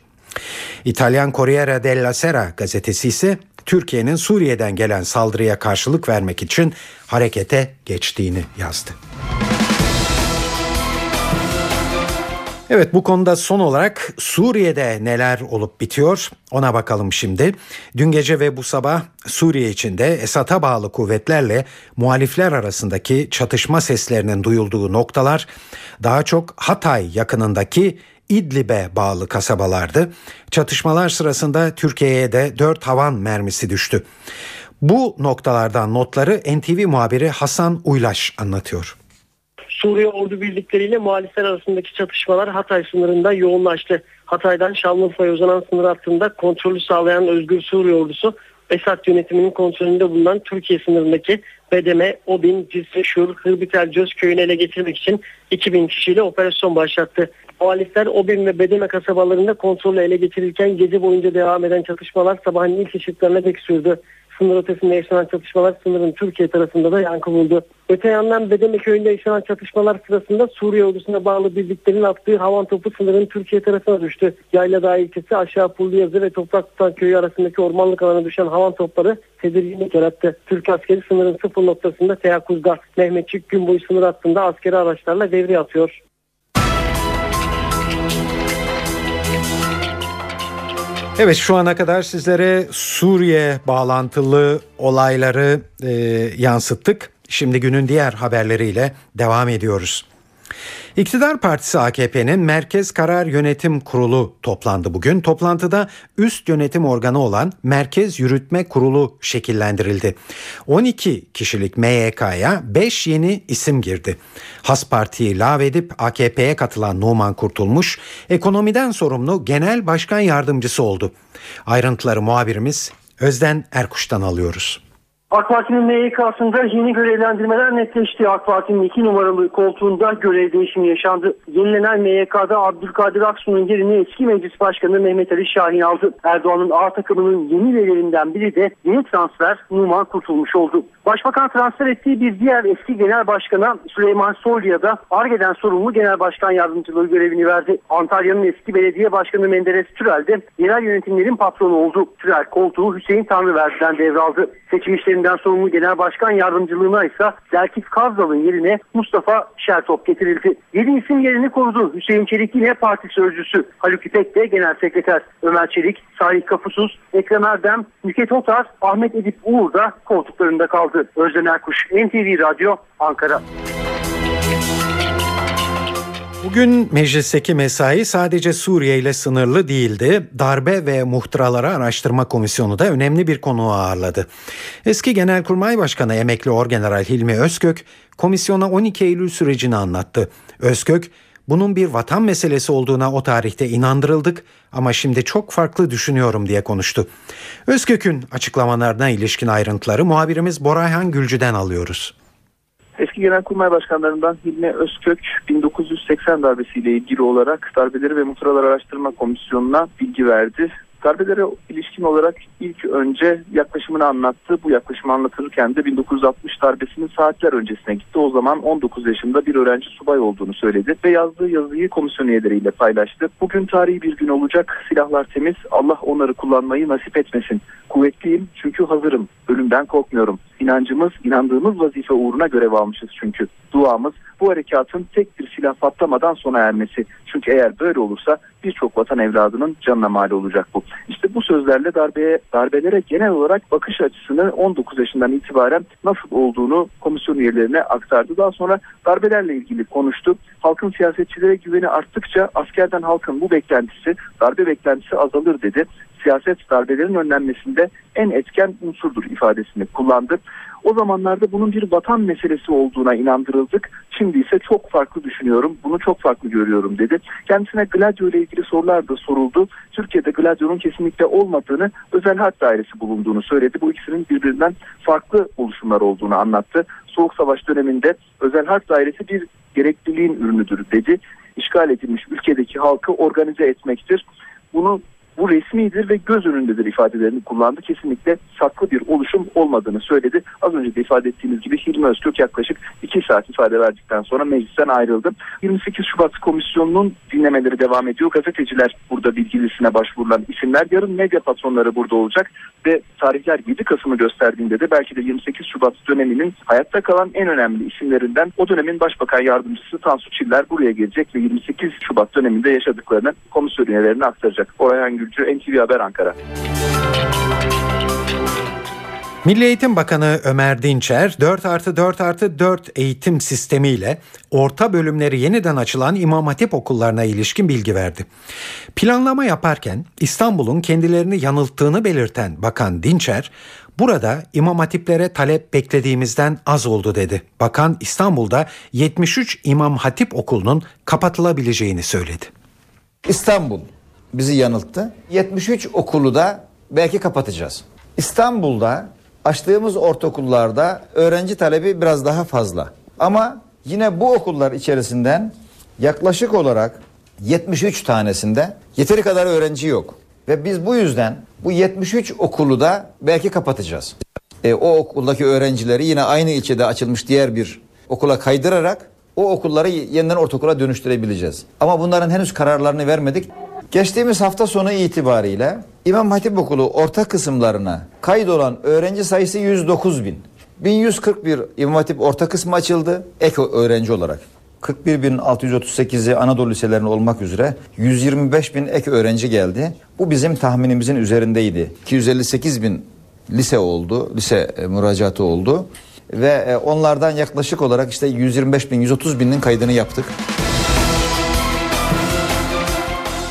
İtalyan Corriere della Sera gazetesi ise Türkiye'nin Suriye'den gelen saldırıya karşılık vermek için harekete geçtiğini yazdı. Evet bu konuda son olarak Suriye'de neler olup bitiyor ona bakalım şimdi. Dün gece ve bu sabah Suriye içinde Esad'a bağlı kuvvetlerle muhalifler arasındaki çatışma seslerinin duyulduğu noktalar daha çok Hatay yakınındaki İdlib'e bağlı kasabalardı. Çatışmalar sırasında Türkiye'ye de 4 havan mermisi düştü. Bu noktalardan notları NTV muhabiri Hasan Uylaş anlatıyor. Suriye ordu birlikleriyle muhalifler arasındaki çatışmalar Hatay sınırında yoğunlaştı. Hatay'dan Şanlıurfa'ya uzanan sınır hattında kontrolü sağlayan Özgür Suriye ordusu Esad yönetiminin kontrolünde bulunan Türkiye sınırındaki Bedeme, Obin, Cisre, Şur, Hırbitel, Cöz köyünü ele geçirmek için 2000 kişiyle operasyon başlattı. Muhalifler Obin ve Bedeme kasabalarında kontrolü ele geçirirken gece boyunca devam eden çatışmalar sabahın ilk ışıklarına dek sürdü. Sınır ötesinde yaşanan çatışmalar sınırın Türkiye tarafında da yankı buldu. Öte yandan Bedeme köyünde yaşanan çatışmalar sırasında Suriye ordusuna bağlı birliklerin attığı havan topu sınırın Türkiye tarafına düştü. Yayla Dağı ilçesi aşağı Pulluyazı ve Toprak Tutan köyü arasındaki ormanlık alana düşen havan topları tedirginlik yarattı. Türk askeri sınırın sıfır noktasında teyakkuzda. Mehmetçik gün boyu sınır hattında askeri araçlarla devre atıyor. Evet şu ana kadar sizlere Suriye bağlantılı olayları e, yansıttık. Şimdi günün diğer haberleriyle devam ediyoruz. İktidar Partisi AKP'nin Merkez Karar Yönetim Kurulu toplandı bugün. Toplantıda üst yönetim organı olan Merkez Yürütme Kurulu şekillendirildi. 12 kişilik MYK'ya 5 yeni isim girdi. Has Parti'yi lağvedip AKP'ye katılan Numan Kurtulmuş, ekonomiden sorumlu genel başkan yardımcısı oldu. Ayrıntıları muhabirimiz Özden Erkuş'tan alıyoruz. AK Parti'nin MYK'sında yeni görevlendirmeler netleşti. AK Parti'nin iki numaralı koltuğunda görev değişimi yaşandı. Yenilenen MYK'da Abdülkadir Aksu'nun yerini eski meclis başkanı Mehmet Ali Şahin aldı. Erdoğan'ın A takımının yeni üyelerinden biri de yeni transfer Numan Kurtulmuş oldu. Başbakan transfer ettiği bir diğer eski genel başkana Süleyman Soylu'ya da ARGE'den sorumlu genel başkan yardımcılığı görevini verdi. Antalya'nın eski belediye başkanı Menderes Türel de yerel yönetimlerin patronu oldu. Türel koltuğu Hüseyin Tanrıverdi'den devraldı. Seçim işlerinden sorumlu genel başkan yardımcılığına ise Zelkif Kazdal'ın yerine Mustafa Şertop getirildi. Yeni isim yerini korudu. Hüseyin Çelik yine parti sözcüsü. Haluk İpek de genel sekreter. Ömer Çelik, Salih Kapusuz, Ekrem Erdem, Nüket Otar, Ahmet Edip Uğur da koltuklarında kaldı. Özden Erkuş, NTV Radyo, Ankara. Bugün meclisteki mesai sadece Suriye ile sınırlı değildi. Darbe ve Muhtıraları Araştırma Komisyonu da önemli bir konuğu ağırladı. Eski Genelkurmay Başkanı emekli Orgeneral Hilmi Özkök komisyona 12 Eylül sürecini anlattı. Özkök bunun bir vatan meselesi olduğuna o tarihte inandırıldık ama şimdi çok farklı düşünüyorum diye konuştu. Özkök'ün açıklamalarına ilişkin ayrıntıları muhabirimiz Borayhan Gülcü'den alıyoruz. Eski Genelkurmay Başkanlarından Hilmi Özkök 1980 darbesiyle ilgili olarak Darbeleri ve Muhtıralar Araştırma Komisyonu'na bilgi verdi. Darbelere ilişkin olarak ilk önce yaklaşımını anlattı. Bu yaklaşımı anlatırken de 1960 darbesinin saatler öncesine gitti. O zaman 19 yaşında bir öğrenci subay olduğunu söyledi ve yazdığı yazıyı komisyon üyeleriyle paylaştı. Bugün tarihi bir gün olacak. Silahlar temiz. Allah onları kullanmayı nasip etmesin. Kuvvetliyim çünkü hazırım. Ölümden korkmuyorum. İnancımız, inandığımız vazife uğruna görev almışız çünkü. Duamız bu harekatın tek bir silah patlamadan sona ermesi. Çünkü eğer böyle olursa birçok vatan evladının canına mal olacak bu. İşte bu sözlerle darbeye, darbelere genel olarak bakış açısını 19 yaşından itibaren nasıl olduğunu komisyon üyelerine aktardı. Daha sonra darbelerle ilgili konuştu. Halkın siyasetçilere güveni arttıkça askerden halkın bu beklentisi, darbe beklentisi azalır dedi. Siyaset darbelerin önlenmesinde en etken unsurdur ifadesini kullandı. O zamanlarda bunun bir vatan meselesi olduğuna inandırıldık. Şimdi ise çok farklı düşünüyorum. Bunu çok farklı görüyorum dedi. Kendisine Gladio ile ilgili sorular da soruldu. Türkiye'de Gladio'nun kesinlikle olmadığını, özel harp dairesi bulunduğunu söyledi. Bu ikisinin birbirinden farklı oluşumlar olduğunu anlattı. Soğuk Savaş döneminde özel harp dairesi bir gerekliliğin ürünüdür dedi. İşgal edilmiş ülkedeki halkı organize etmektir. Bunu bu resmidir ve göz önündedir ifadelerini kullandı. Kesinlikle saklı bir oluşum olmadığını söyledi. Az önce de ifade ettiğimiz gibi Hilmi Özkök yaklaşık 2 saat ifade verdikten sonra meclisten ayrıldı. 28 Şubat komisyonunun dinlemeleri devam ediyor. Gazeteciler burada bilgi listesine başvurulan isimler. Yarın medya patronları burada olacak ve tarihler 7 Kasım'ı gösterdiğinde de belki de 28 Şubat döneminin hayatta kalan en önemli isimlerinden o dönemin Başbakan Yardımcısı Tansu Çiller buraya gelecek ve 28 Şubat döneminde yaşadıklarını komisyon üyelerine aktaracak. Orhan Gülcü, NTV Haber Ankara. Milli Eğitim Bakanı Ömer Dinçer 4 artı 4 artı 4 eğitim sistemiyle orta bölümleri yeniden açılan İmam Hatip okullarına ilişkin bilgi verdi. Planlama yaparken İstanbul'un kendilerini yanılttığını belirten Bakan Dinçer, burada İmam Hatiplere talep beklediğimizden az oldu dedi. Bakan İstanbul'da 73 İmam Hatip okulunun kapatılabileceğini söyledi. İstanbul bizi yanılttı. 73 okulu da belki kapatacağız. İstanbul'da açtığımız ortaokullarda öğrenci talebi biraz daha fazla. Ama yine bu okullar içerisinden yaklaşık olarak 73 tanesinde yeteri kadar öğrenci yok. Ve biz bu yüzden bu 73 okulu da belki kapatacağız. E, o okuldaki öğrencileri yine aynı ilçede açılmış diğer bir okula kaydırarak o okulları yeniden ortaokula dönüştürebileceğiz. Ama bunların henüz kararlarını vermedik. Geçtiğimiz hafta sonu itibariyle İmam Hatip Okulu orta kısımlarına kaydolan öğrenci sayısı 109 bin. 1141 İmam Hatip orta kısmı açıldı ek öğrenci olarak. 41.638'i Anadolu liselerinde olmak üzere 125 bin ek öğrenci geldi. Bu bizim tahminimizin üzerindeydi. 258 bin lise oldu, lise e, müracaatı oldu ve e, onlardan yaklaşık olarak işte 125 bin, 130 binin kaydını yaptık.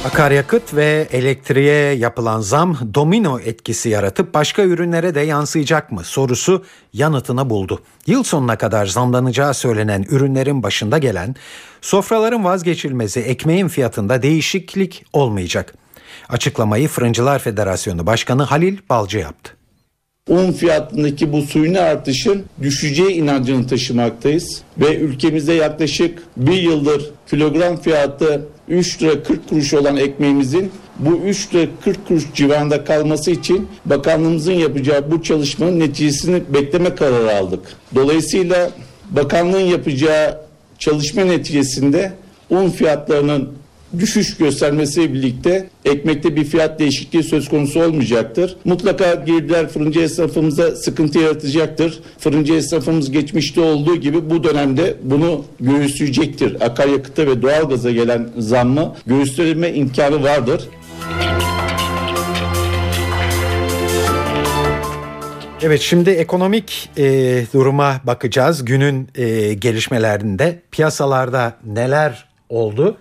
Akaryakıt ve elektriğe yapılan zam domino etkisi yaratıp başka ürünlere de yansıyacak mı sorusu yanıtını buldu. Yıl sonuna kadar zamlanacağı söylenen ürünlerin başında gelen sofraların vazgeçilmezi ekmeğin fiyatında değişiklik olmayacak. Açıklamayı Fırıncılar Federasyonu Başkanı Halil Balcı yaptı. Un fiyatındaki bu suyun artışın düşeceği inancını taşımaktayız. Ve ülkemizde yaklaşık bir yıldır kilogram fiyatı 3 lira 40 kuruş olan ekmeğimizin bu 3 lira 40 kuruş civarında kalması için bakanlığımızın yapacağı bu çalışmanın neticesini bekleme kararı aldık. Dolayısıyla bakanlığın yapacağı çalışma neticesinde un fiyatlarının düşüş göstermesiyle birlikte ekmekte bir fiyat değişikliği söz konusu olmayacaktır. Mutlaka girdiler fırıncı esnafımıza sıkıntı yaratacaktır. Fırıncı esnafımız geçmişte olduğu gibi bu dönemde bunu göğüsleyecektir. Akaryakıta ve doğalgaza gelen zammı göğüsleme imkanı vardır. Evet şimdi ekonomik e, duruma bakacağız. Günün e, gelişmelerinde piyasalarda neler oldu?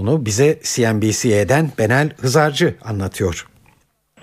Bunu bize CNBC'den Benel Hızarcı anlatıyor.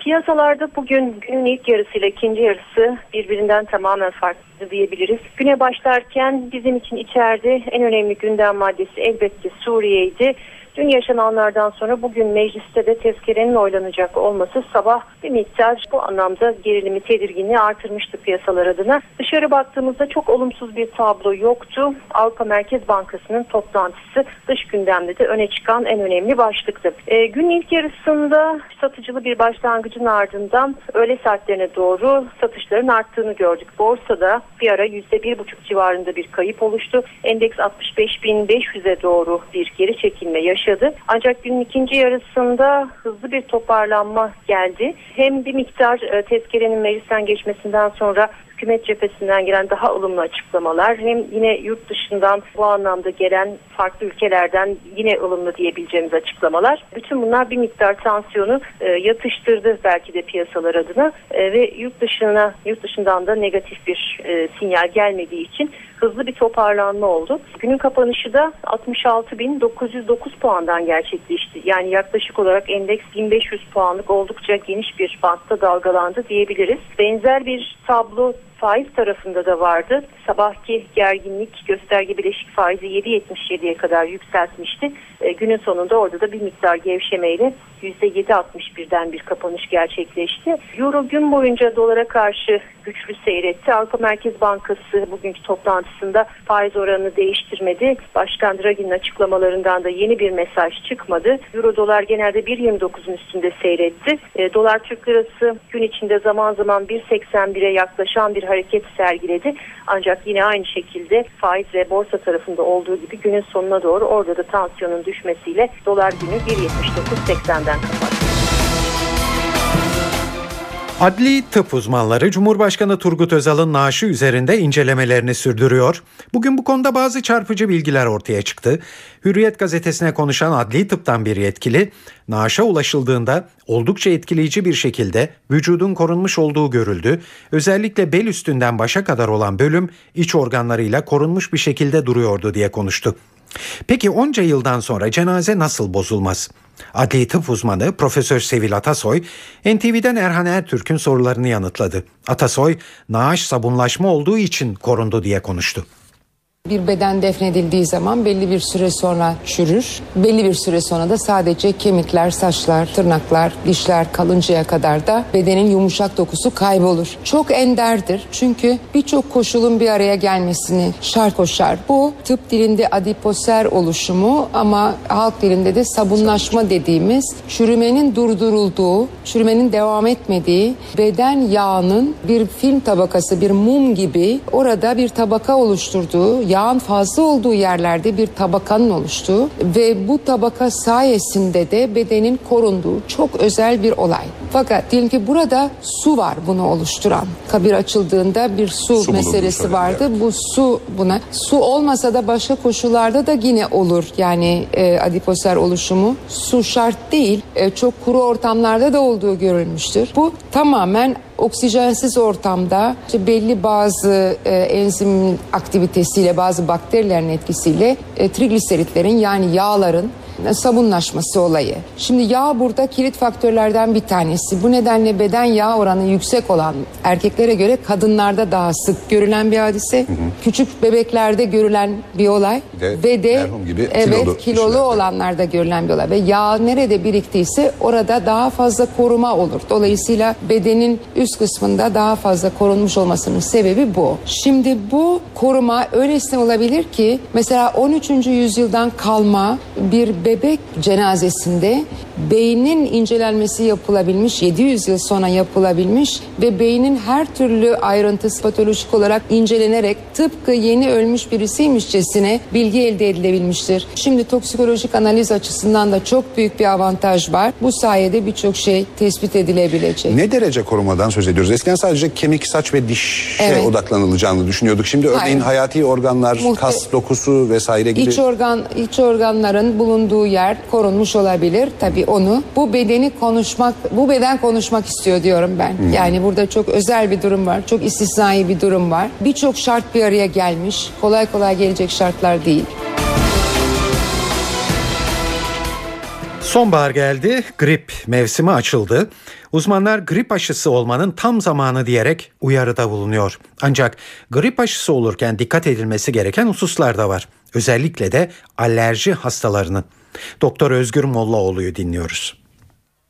Piyasalarda bugün günün ilk yarısı ile ikinci yarısı birbirinden tamamen farklı diyebiliriz. Güne başlarken bizim için içeride en önemli gündem maddesi elbette Suriye'ydi. Dün yaşananlardan sonra bugün mecliste de tezkerenin oylanacak olması sabah bir miktar bu anlamda gerilimi, tedirginliği artırmıştı piyasalar adına. Dışarı baktığımızda çok olumsuz bir tablo yoktu. Avrupa Merkez Bankası'nın toplantısı dış gündemde de öne çıkan en önemli başlıktı. E, gün ilk yarısında satıcılı bir başlangıcın ardından öğle saatlerine doğru satışların arttığını gördük. Borsada bir ara %1,5 civarında bir kayıp oluştu. Endeks 65.500'e doğru bir geri çekilme yaşadı yaşadı. Ancak günün ikinci yarısında hızlı bir toparlanma geldi. Hem bir miktar e, tezkerenin meclisten geçmesinden sonra hükümet cephesinden gelen daha ılımlı açıklamalar hem yine yurt dışından bu anlamda gelen farklı ülkelerden yine ılımlı diyebileceğimiz açıklamalar. Bütün bunlar bir miktar tansiyonu e, yatıştırdı belki de piyasalar adına e, ve yurt dışına yurt dışından da negatif bir e, sinyal gelmediği için hızlı bir toparlanma oldu. Günün kapanışı da 66.909 puandan gerçekleşti. Yani yaklaşık olarak endeks 1500 puanlık oldukça geniş bir bantta dalgalandı diyebiliriz. Benzer bir tablo faiz tarafında da vardı. Sabahki gerginlik gösterge bileşik faizi 7.77'ye kadar yükseltmişti. E, günün sonunda orada da bir miktar gevşemeyle %7.61'den bir kapanış gerçekleşti. Euro gün boyunca dolara karşı güçlü seyretti. Avrupa Merkez Bankası bugünkü toplantısında faiz oranını değiştirmedi. Başkan Draghi'nin açıklamalarından da yeni bir mesaj çıkmadı. Euro dolar genelde 1.29'un üstünde seyretti. E, dolar Türk lirası gün içinde zaman zaman 1.81'e yaklaşan bir hareket sergiledi. Ancak yine aynı şekilde faiz ve borsa tarafında olduğu gibi günün sonuna doğru orada da tansiyonun düşmesiyle dolar günü 1.79.80'den kapattı. Adli tıp uzmanları Cumhurbaşkanı Turgut Özal'ın naaşı üzerinde incelemelerini sürdürüyor. Bugün bu konuda bazı çarpıcı bilgiler ortaya çıktı. Hürriyet gazetesine konuşan adli tıptan bir yetkili, naaşa ulaşıldığında oldukça etkileyici bir şekilde vücudun korunmuş olduğu görüldü. Özellikle bel üstünden başa kadar olan bölüm iç organlarıyla korunmuş bir şekilde duruyordu diye konuştu. Peki onca yıldan sonra cenaze nasıl bozulmaz? Adli tıp uzmanı Profesör Sevil Atasoy, NTV'den Erhan Ertürk'ün sorularını yanıtladı. Atasoy, naaş sabunlaşma olduğu için korundu diye konuştu. Bir beden defnedildiği zaman belli bir süre sonra çürür. Belli bir süre sonra da sadece kemikler, saçlar, tırnaklar, dişler kalıncaya kadar da bedenin yumuşak dokusu kaybolur. Çok enderdir çünkü birçok koşulun bir araya gelmesini şart koşar. Bu tıp dilinde adiposer oluşumu ama halk dilinde de sabunlaşma dediğimiz çürümenin durdurulduğu, çürümenin devam etmediği beden yağının bir film tabakası, bir mum gibi orada bir tabaka oluşturduğu, yağın fazla olduğu yerlerde bir tabakanın oluştuğu ve bu tabaka sayesinde de bedenin korunduğu çok özel bir olay. Fakat diyelim ki burada su var bunu oluşturan. Kabir açıldığında bir su, Su meselesi vardı. Bu su buna su olmasa da başka koşullarda da yine olur. Yani e, adiposer oluşumu su şart değil. E, çok kuru ortamlarda da olduğu görülmüştür. Bu tamamen oksijensiz ortamda işte belli bazı e, enzim aktivitesiyle bazı bakterilerin etkisiyle e, trigliseritlerin yani yağların sabunlaşması olayı. Şimdi yağ burada kilit faktörlerden bir tanesi. Bu nedenle beden yağ oranı yüksek olan erkeklere göre kadınlarda daha sık görülen bir hadise. Küçük bebeklerde görülen bir olay De, ve de gibi evet kilolu kilolu, olanlarda görülen bir olay ve yağ nerede biriktiyse orada daha fazla koruma olur. Dolayısıyla bedenin üst kısmında daha fazla korunmuş olmasının sebebi bu. Şimdi bu koruma öylesine olabilir ki mesela 13. yüzyıldan kalma bir bebek cenazesinde beynin incelenmesi yapılabilmiş 700 yıl sonra yapılabilmiş ve beynin her türlü ayrıntısı patolojik olarak incelenerek tıpkı yeni ölmüş birisiymişçesine bilgi elde edilebilmiştir. Şimdi toksikolojik analiz açısından da çok büyük bir avantaj var. Bu sayede birçok şey tespit edilebilecek. Ne derece korumadan söz ediyoruz? Eskiden sadece kemik, saç ve dişe Evet. odaklanılacağını düşünüyorduk. Şimdi örneğin Hayır. hayati organlar, Muhte- kas dokusu vesaire gibi. İç organ iç organların bulunduğu yer korunmuş olabilir. Tabii onu bu bedeni konuşmak bu beden konuşmak istiyor diyorum ben. Hmm. Yani burada çok özel bir durum var. Çok istisnai bir durum var. Birçok şart bir araya gelmiş. Kolay kolay gelecek şartlar değil. Sonbahar geldi, grip mevsimi açıldı. Uzmanlar grip aşısı olmanın tam zamanı diyerek uyarıda bulunuyor. Ancak grip aşısı olurken dikkat edilmesi gereken hususlar da var. Özellikle de alerji hastalarının. Doktor Özgür Mollaoğlu'yu dinliyoruz.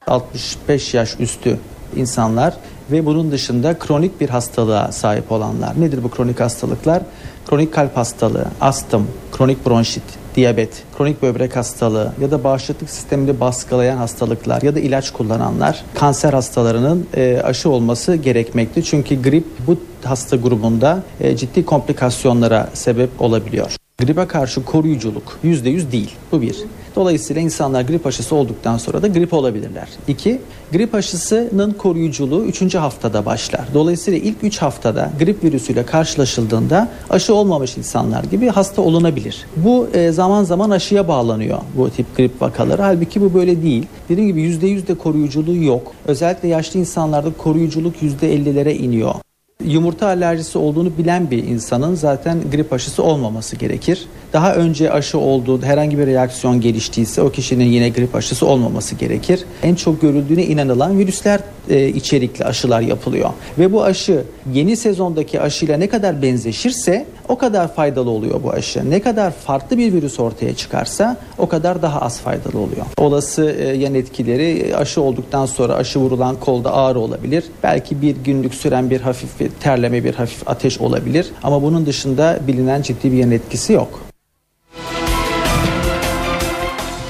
65 yaş üstü insanlar ve bunun dışında kronik bir hastalığa sahip olanlar. Nedir bu kronik hastalıklar? Kronik kalp hastalığı, astım, kronik bronşit, diyabet, kronik böbrek hastalığı ya da bağışıklık sistemini baskılayan hastalıklar ya da ilaç kullananlar kanser hastalarının e, aşı olması gerekmekte. Çünkü grip bu hasta grubunda e, ciddi komplikasyonlara sebep olabiliyor. Gribe karşı koruyuculuk %100 değil. Bu bir. Dolayısıyla insanlar grip aşısı olduktan sonra da grip olabilirler. İki, grip aşısının koruyuculuğu 3. haftada başlar. Dolayısıyla ilk 3 haftada grip virüsüyle karşılaşıldığında aşı olmamış insanlar gibi hasta olunabilir. Bu e, zaman zaman aşıya bağlanıyor bu tip grip vakaları. Halbuki bu böyle değil. Dediğim gibi %100 de koruyuculuğu yok. Özellikle yaşlı insanlarda koruyuculuk %50'lere iniyor. Yumurta alerjisi olduğunu bilen bir insanın zaten grip aşısı olmaması gerekir. Daha önce aşı olduğu herhangi bir reaksiyon geliştiyse o kişinin yine grip aşısı olmaması gerekir. En çok görüldüğüne inanılan virüsler e, içerikli aşılar yapılıyor. Ve bu aşı yeni sezondaki aşıyla ne kadar benzeşirse o kadar faydalı oluyor bu aşı. Ne kadar farklı bir virüs ortaya çıkarsa o kadar daha az faydalı oluyor. Olası e, yan etkileri e, aşı olduktan sonra aşı vurulan kolda ağrı olabilir. Belki bir günlük süren bir hafif terleme, bir hafif ateş olabilir. Ama bunun dışında bilinen ciddi bir yan etkisi yok.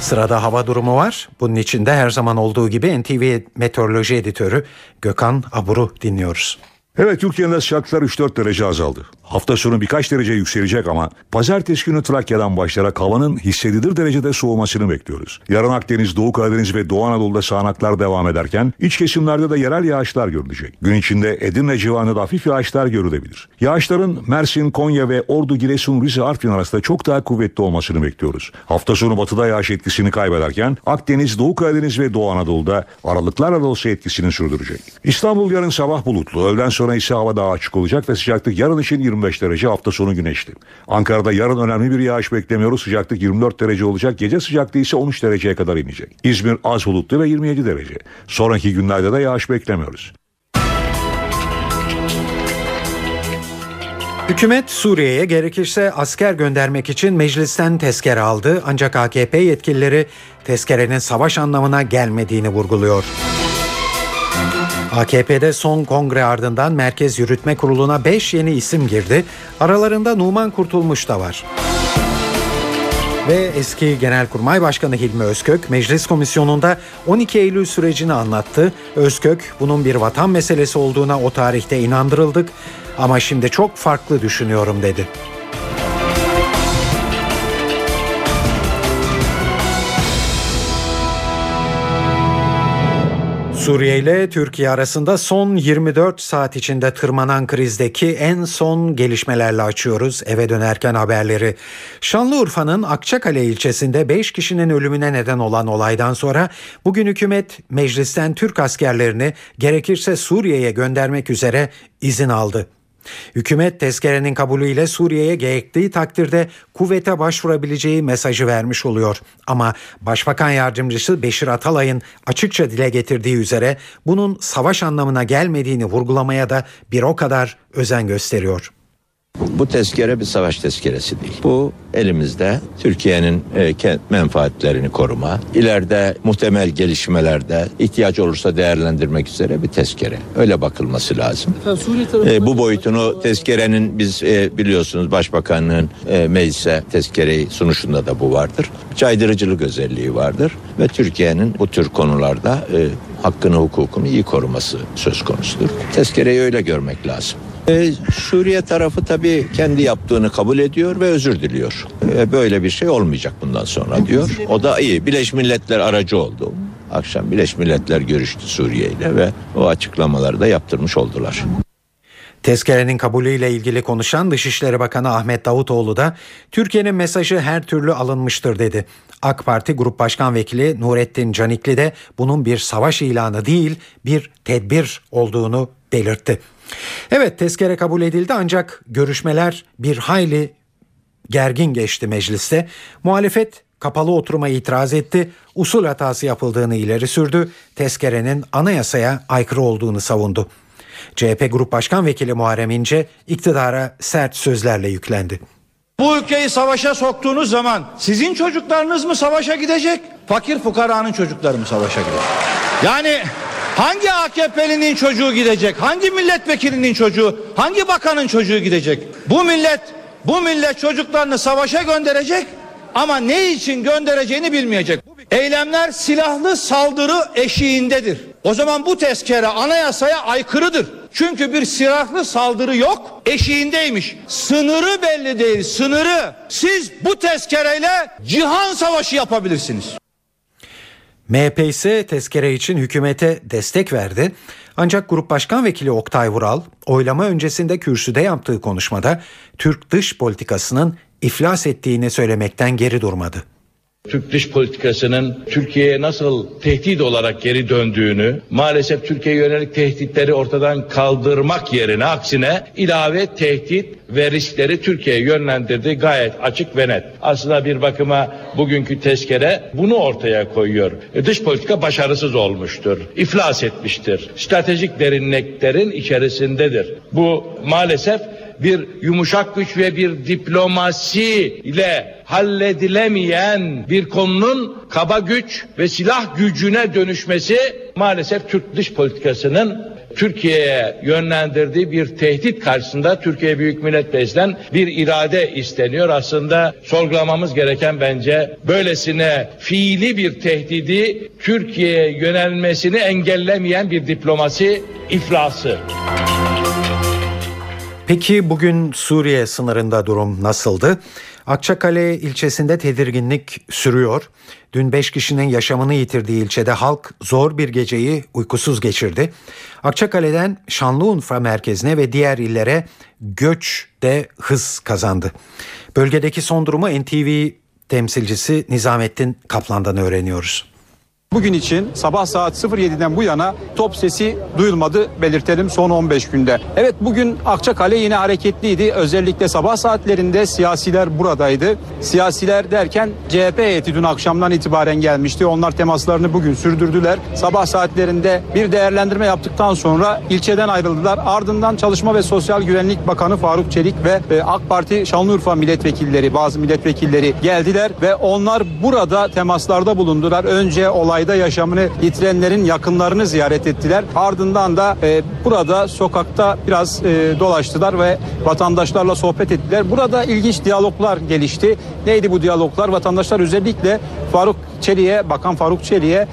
Sırada hava durumu var. Bunun içinde her zaman olduğu gibi NTV Meteoroloji Editörü Gökhan Abur'u dinliyoruz. Evet Türkiye'de sıcaklıklar 3-4 derece azaldı. Hafta sonu birkaç derece yükselecek ama pazartesi günü Trakya'dan başlayarak havanın hissedilir derecede soğumasını bekliyoruz. Yarın Akdeniz, Doğu Karadeniz ve Doğu Anadolu'da sağanaklar devam ederken iç kesimlerde de yerel yağışlar görülecek. Gün içinde Edirne civarında da hafif yağışlar görülebilir. Yağışların Mersin, Konya ve Ordu, Giresun, Rize, Artvin arasında çok daha kuvvetli olmasını bekliyoruz. Hafta sonu batıda yağış etkisini kaybederken Akdeniz, Doğu Karadeniz ve Doğu Anadolu'da aralıklarla da olsa etkisini sürdürecek. İstanbul yarın sabah bulutlu, öğleden sonra ise hava daha açık olacak ve sıcaklık yarın için 25 derece hafta sonu güneşli. Ankara'da yarın önemli bir yağış beklemiyoruz. Sıcaklık 24 derece olacak. Gece sıcaklığı ise 13 dereceye kadar inecek. İzmir az bulutlu ve 27 derece. Sonraki günlerde de yağış beklemiyoruz. Hükümet Suriye'ye gerekirse asker göndermek için meclisten tezkere aldı ancak AKP yetkilileri tezkerenin savaş anlamına gelmediğini vurguluyor. AKP'de son kongre ardından Merkez Yürütme Kurulu'na 5 yeni isim girdi. Aralarında Numan Kurtulmuş da var. Ve eski Genelkurmay Başkanı Hilmi Özkök meclis komisyonunda 12 Eylül sürecini anlattı. Özkök bunun bir vatan meselesi olduğuna o tarihte inandırıldık ama şimdi çok farklı düşünüyorum dedi. Suriye ile Türkiye arasında son 24 saat içinde tırmanan krizdeki en son gelişmelerle açıyoruz eve dönerken haberleri. Şanlıurfa'nın Akçakale ilçesinde 5 kişinin ölümüne neden olan olaydan sonra bugün hükümet meclisten Türk askerlerini gerekirse Suriye'ye göndermek üzere izin aldı. Hükümet tezkerenin kabulüyle Suriye'ye gerektiği takdirde kuvvete başvurabileceği mesajı vermiş oluyor. Ama Başbakan Yardımcısı Beşir Atalay'ın açıkça dile getirdiği üzere bunun savaş anlamına gelmediğini vurgulamaya da bir o kadar özen gösteriyor. Bu tezkere bir savaş tezkeresi değil. Bu elimizde Türkiye'nin e, menfaatlerini koruma, ileride muhtemel gelişmelerde ihtiyaç olursa değerlendirmek üzere bir tezkere. Öyle bakılması lazım. E, bu boyutunu tezkerenin biz e, biliyorsunuz Başbakanlığın e, meclise tezkereyi sunuşunda da bu vardır. Caydırıcılık özelliği vardır ve Türkiye'nin bu tür konularda e, hakkını hukukunu iyi koruması söz konusudur. Tezkereyi öyle görmek lazım. Ee, Suriye tarafı tabii kendi yaptığını kabul ediyor ve özür diliyor. Ee, böyle bir şey olmayacak bundan sonra diyor. O da iyi. Birleşmiş Milletler aracı oldu. Akşam Birleşmiş Milletler görüştü Suriye ile ve o açıklamaları da yaptırmış oldular. Tezkerenin kabulüyle ilgili konuşan Dışişleri Bakanı Ahmet Davutoğlu da Türkiye'nin mesajı her türlü alınmıştır dedi. AK Parti Grup Başkan Vekili Nurettin Canikli de bunun bir savaş ilanı değil bir tedbir olduğunu belirtti. Evet tezkere kabul edildi ancak görüşmeler bir hayli gergin geçti mecliste. Muhalefet kapalı oturuma itiraz etti, usul hatası yapıldığını ileri sürdü, tezkerenin anayasaya aykırı olduğunu savundu. CHP Grup Başkan Vekili Muharrem İnce iktidara sert sözlerle yüklendi. Bu ülkeyi savaşa soktuğunuz zaman sizin çocuklarınız mı savaşa gidecek? Fakir fukaranın çocukları mı savaşa gidecek? Yani hangi AKP'linin çocuğu gidecek? Hangi milletvekilinin çocuğu? Hangi bakanın çocuğu gidecek? Bu millet bu millet çocuklarını savaşa gönderecek ama ne için göndereceğini bilmeyecek. Eylemler silahlı saldırı eşiğindedir. O zaman bu tezkere anayasaya aykırıdır. Çünkü bir silahlı saldırı yok, eşiğindeymiş. Sınırı belli değil, sınırı. Siz bu tezkereyle cihan savaşı yapabilirsiniz. MHP ise tezkere için hükümete destek verdi. Ancak Grup Başkan Vekili Oktay Vural oylama öncesinde kürsüde yaptığı konuşmada Türk dış politikasının iflas ettiğini söylemekten geri durmadı. Türk dış politikasının Türkiye'ye nasıl tehdit olarak geri döndüğünü, maalesef Türkiye'ye yönelik tehditleri ortadan kaldırmak yerine aksine ilave tehdit ve riskleri Türkiye'ye yönlendirdiği gayet açık ve net. Aslında bir bakıma bugünkü tezkere bunu ortaya koyuyor. E, dış politika başarısız olmuştur, iflas etmiştir. Stratejik derinliklerin içerisindedir. Bu maalesef bir yumuşak güç ve bir diplomasi ile halledilemeyen bir konunun kaba güç ve silah gücüne dönüşmesi maalesef Türk dış politikasının Türkiye'ye yönlendirdiği bir tehdit karşısında Türkiye Büyük Millet Meclisi'nden bir irade isteniyor. Aslında sorgulamamız gereken bence böylesine fiili bir tehdidi Türkiye'ye yönelmesini engellemeyen bir diplomasi iflası. Peki bugün Suriye sınırında durum nasıldı? Akçakale ilçesinde tedirginlik sürüyor. Dün 5 kişinin yaşamını yitirdiği ilçede halk zor bir geceyi uykusuz geçirdi. Akçakale'den Şanlıurfa merkezine ve diğer illere göç de hız kazandı. Bölgedeki son durumu NTV temsilcisi Nizamettin Kaplan'dan öğreniyoruz. Bugün için sabah saat 07'den bu yana top sesi duyulmadı belirtelim son 15 günde. Evet bugün Akçakale yine hareketliydi. Özellikle sabah saatlerinde siyasiler buradaydı. Siyasiler derken CHP heyeti dün akşamdan itibaren gelmişti. Onlar temaslarını bugün sürdürdüler. Sabah saatlerinde bir değerlendirme yaptıktan sonra ilçeden ayrıldılar. Ardından Çalışma ve Sosyal Güvenlik Bakanı Faruk Çelik ve e, AK Parti Şanlıurfa milletvekilleri, bazı milletvekilleri geldiler ve onlar burada temaslarda bulundular. Önce olay olayda yaşamını yitirenlerin yakınlarını ziyaret ettiler. Ardından da e, burada sokakta biraz e, dolaştılar ve vatandaşlarla sohbet ettiler. Burada ilginç diyaloglar gelişti. Neydi bu diyaloglar? Vatandaşlar özellikle Faruk Çelik'e, Bakan Faruk Çelik'e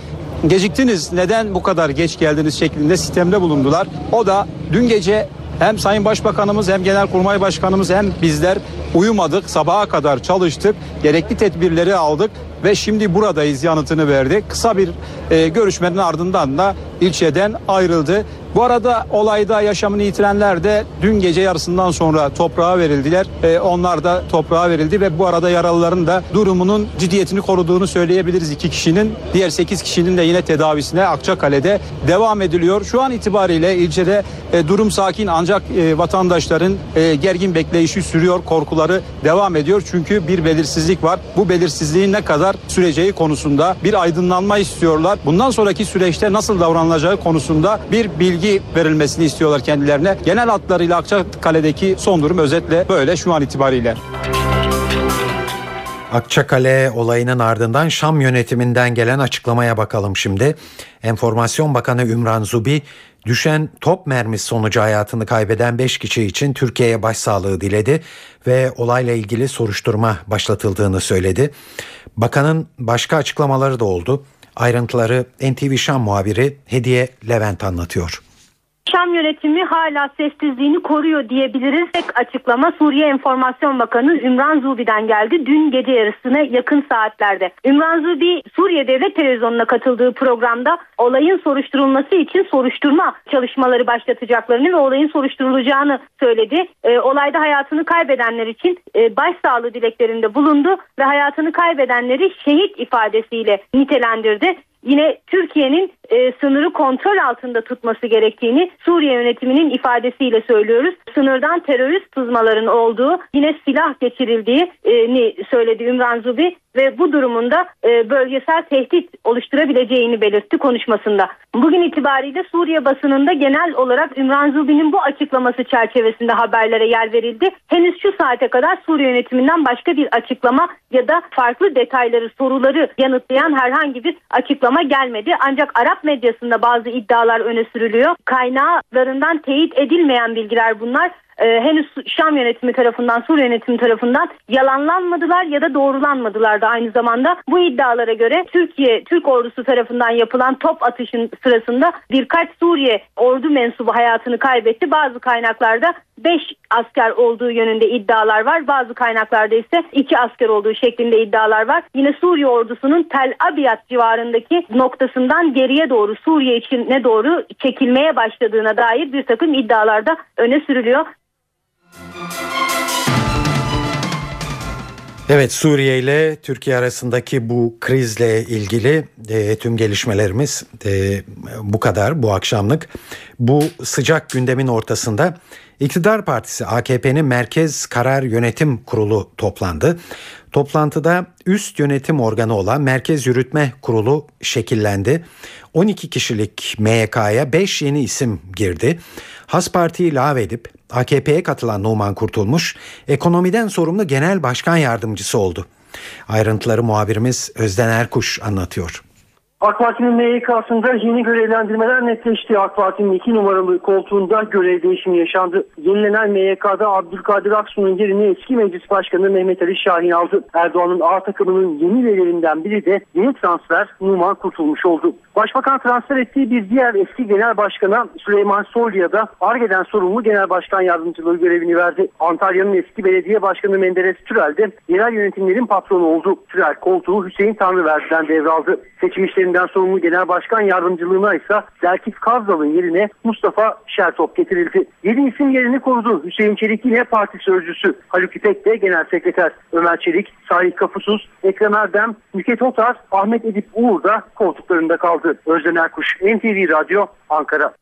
geciktiniz neden bu kadar geç geldiniz şeklinde sistemde bulundular. O da dün gece hem Sayın Başbakanımız hem Genelkurmay Başkanımız hem bizler uyumadık, sabaha kadar çalıştık, gerekli tedbirleri aldık ve şimdi buradayız yanıtını verdi. Kısa bir e, görüşmenin ardından da ilçeden ayrıldı. Bu arada olayda yaşamını yitirenler de dün gece yarısından sonra toprağa verildiler. E, onlar da toprağa verildi ve bu arada yaralıların da durumunun ciddiyetini koruduğunu söyleyebiliriz iki kişinin. Diğer 8 kişinin de yine tedavisine Akçakale'de devam ediliyor. Şu an itibariyle ilçede e, durum sakin ancak e, vatandaşların e, gergin bekleyişi sürüyor. Korkuları devam ediyor çünkü bir belirsizlik var. Bu belirsizliğin ne kadar süreceği konusunda bir aydınlanma istiyorlar. Bundan sonraki süreçte nasıl davranılacağı konusunda bir bilgi verilmesini istiyorlar kendilerine. Genel hatlarıyla Akçakale'deki son durum özetle böyle şu an itibariyle. Akçakale olayının ardından Şam yönetiminden gelen açıklamaya bakalım şimdi. Enformasyon Bakanı Ümran Zubi düşen top mermisi sonucu hayatını kaybeden 5 kişi için Türkiye'ye başsağlığı diledi ve olayla ilgili soruşturma başlatıldığını söyledi. Bakanın başka açıklamaları da oldu. Ayrıntıları NTV Şam muhabiri Hediye Levent anlatıyor. Şam yönetimi hala sessizliğini koruyor diyebiliriz. Tek açıklama Suriye Enformasyon Bakanı Ümran Zubi'den geldi. Dün gece yarısına yakın saatlerde. Ümran Zubi Suriye Devlet Televizyonu'na katıldığı programda olayın soruşturulması için soruşturma çalışmaları başlatacaklarını ve olayın soruşturulacağını söyledi. E, olayda hayatını kaybedenler için e, başsağlığı dileklerinde bulundu ve hayatını kaybedenleri şehit ifadesiyle nitelendirdi yine Türkiye'nin e, sınırı kontrol altında tutması gerektiğini Suriye yönetiminin ifadesiyle söylüyoruz. Sınırdan terörist tuzmaların olduğu, yine silah geçirildiğini söyledi Ümran Zubi ve bu durumunda e, bölgesel tehdit oluşturabileceğini belirtti konuşmasında. Bugün itibariyle Suriye basınında genel olarak Ümran Zubi'nin bu açıklaması çerçevesinde haberlere yer verildi. Henüz şu saate kadar Suriye yönetiminden başka bir açıklama ya da farklı detayları, soruları yanıtlayan herhangi bir açıklama gelmedi. Ancak Arap medyasında bazı iddialar öne sürülüyor. Kaynaklarından teyit edilmeyen bilgiler bunlar e, henüz Şam yönetimi tarafından, Suriye yönetimi tarafından yalanlanmadılar ya da doğrulanmadılar da aynı zamanda. Bu iddialara göre Türkiye, Türk ordusu tarafından yapılan top atışın sırasında birkaç Suriye ordu mensubu hayatını kaybetti. Bazı kaynaklarda 5 asker olduğu yönünde iddialar var. Bazı kaynaklarda ise 2 asker olduğu şeklinde iddialar var. Yine Suriye ordusunun Tel Abyad civarındaki noktasından geriye doğru Suriye içine doğru çekilmeye başladığına dair bir takım iddialarda öne sürülüyor. Evet Suriye ile Türkiye arasındaki bu krizle ilgili e, tüm gelişmelerimiz e, bu kadar bu akşamlık. Bu sıcak gündemin ortasında İktidar Partisi AKP'nin Merkez Karar Yönetim Kurulu toplandı. Toplantıda üst yönetim organı olan Merkez Yürütme Kurulu şekillendi. 12 kişilik MYK'ya 5 yeni isim girdi. Has Parti'yi lağvedip AKP'ye katılan Numan Kurtulmuş ekonomiden sorumlu genel başkan yardımcısı oldu. Ayrıntıları muhabirimiz Özden Erkuş anlatıyor. AK Parti'nin MYK'sında yeni görevlendirmeler netleşti. AK Parti'nin iki numaralı koltuğunda görev değişimi yaşandı. Yenilenen MYK'da Abdülkadir Aksu'nun yerini eski meclis başkanı Mehmet Ali Şahin aldı. Erdoğan'ın A takımının yeni üyelerinden biri de yeni transfer Numan Kurtulmuş oldu. Başbakan transfer ettiği bir diğer eski genel başkana Süleyman Soylu'ya da ARGE'den sorumlu genel başkan yardımcılığı görevini verdi. Antalya'nın eski belediye başkanı Menderes Türel de yerel yönetimlerin patronu oldu. Türel koltuğu Hüseyin Tanrıverdi'den devraldı. Seçim işlerinden sorumlu genel başkan yardımcılığına ise Zelkif Kazdal'ın yerine Mustafa Şertop getirildi. Yedi isim yerini korudu. Hüseyin Çelik yine parti sözcüsü. Haluk İpek de genel sekreter. Ömer Çelik, Salih Kapusuz, Ekrem Erdem, Nüket Otar, Ahmet Edip Uğur da koltuklarında kaldı. Özden Erkuş, NTV Radyo, Ankara.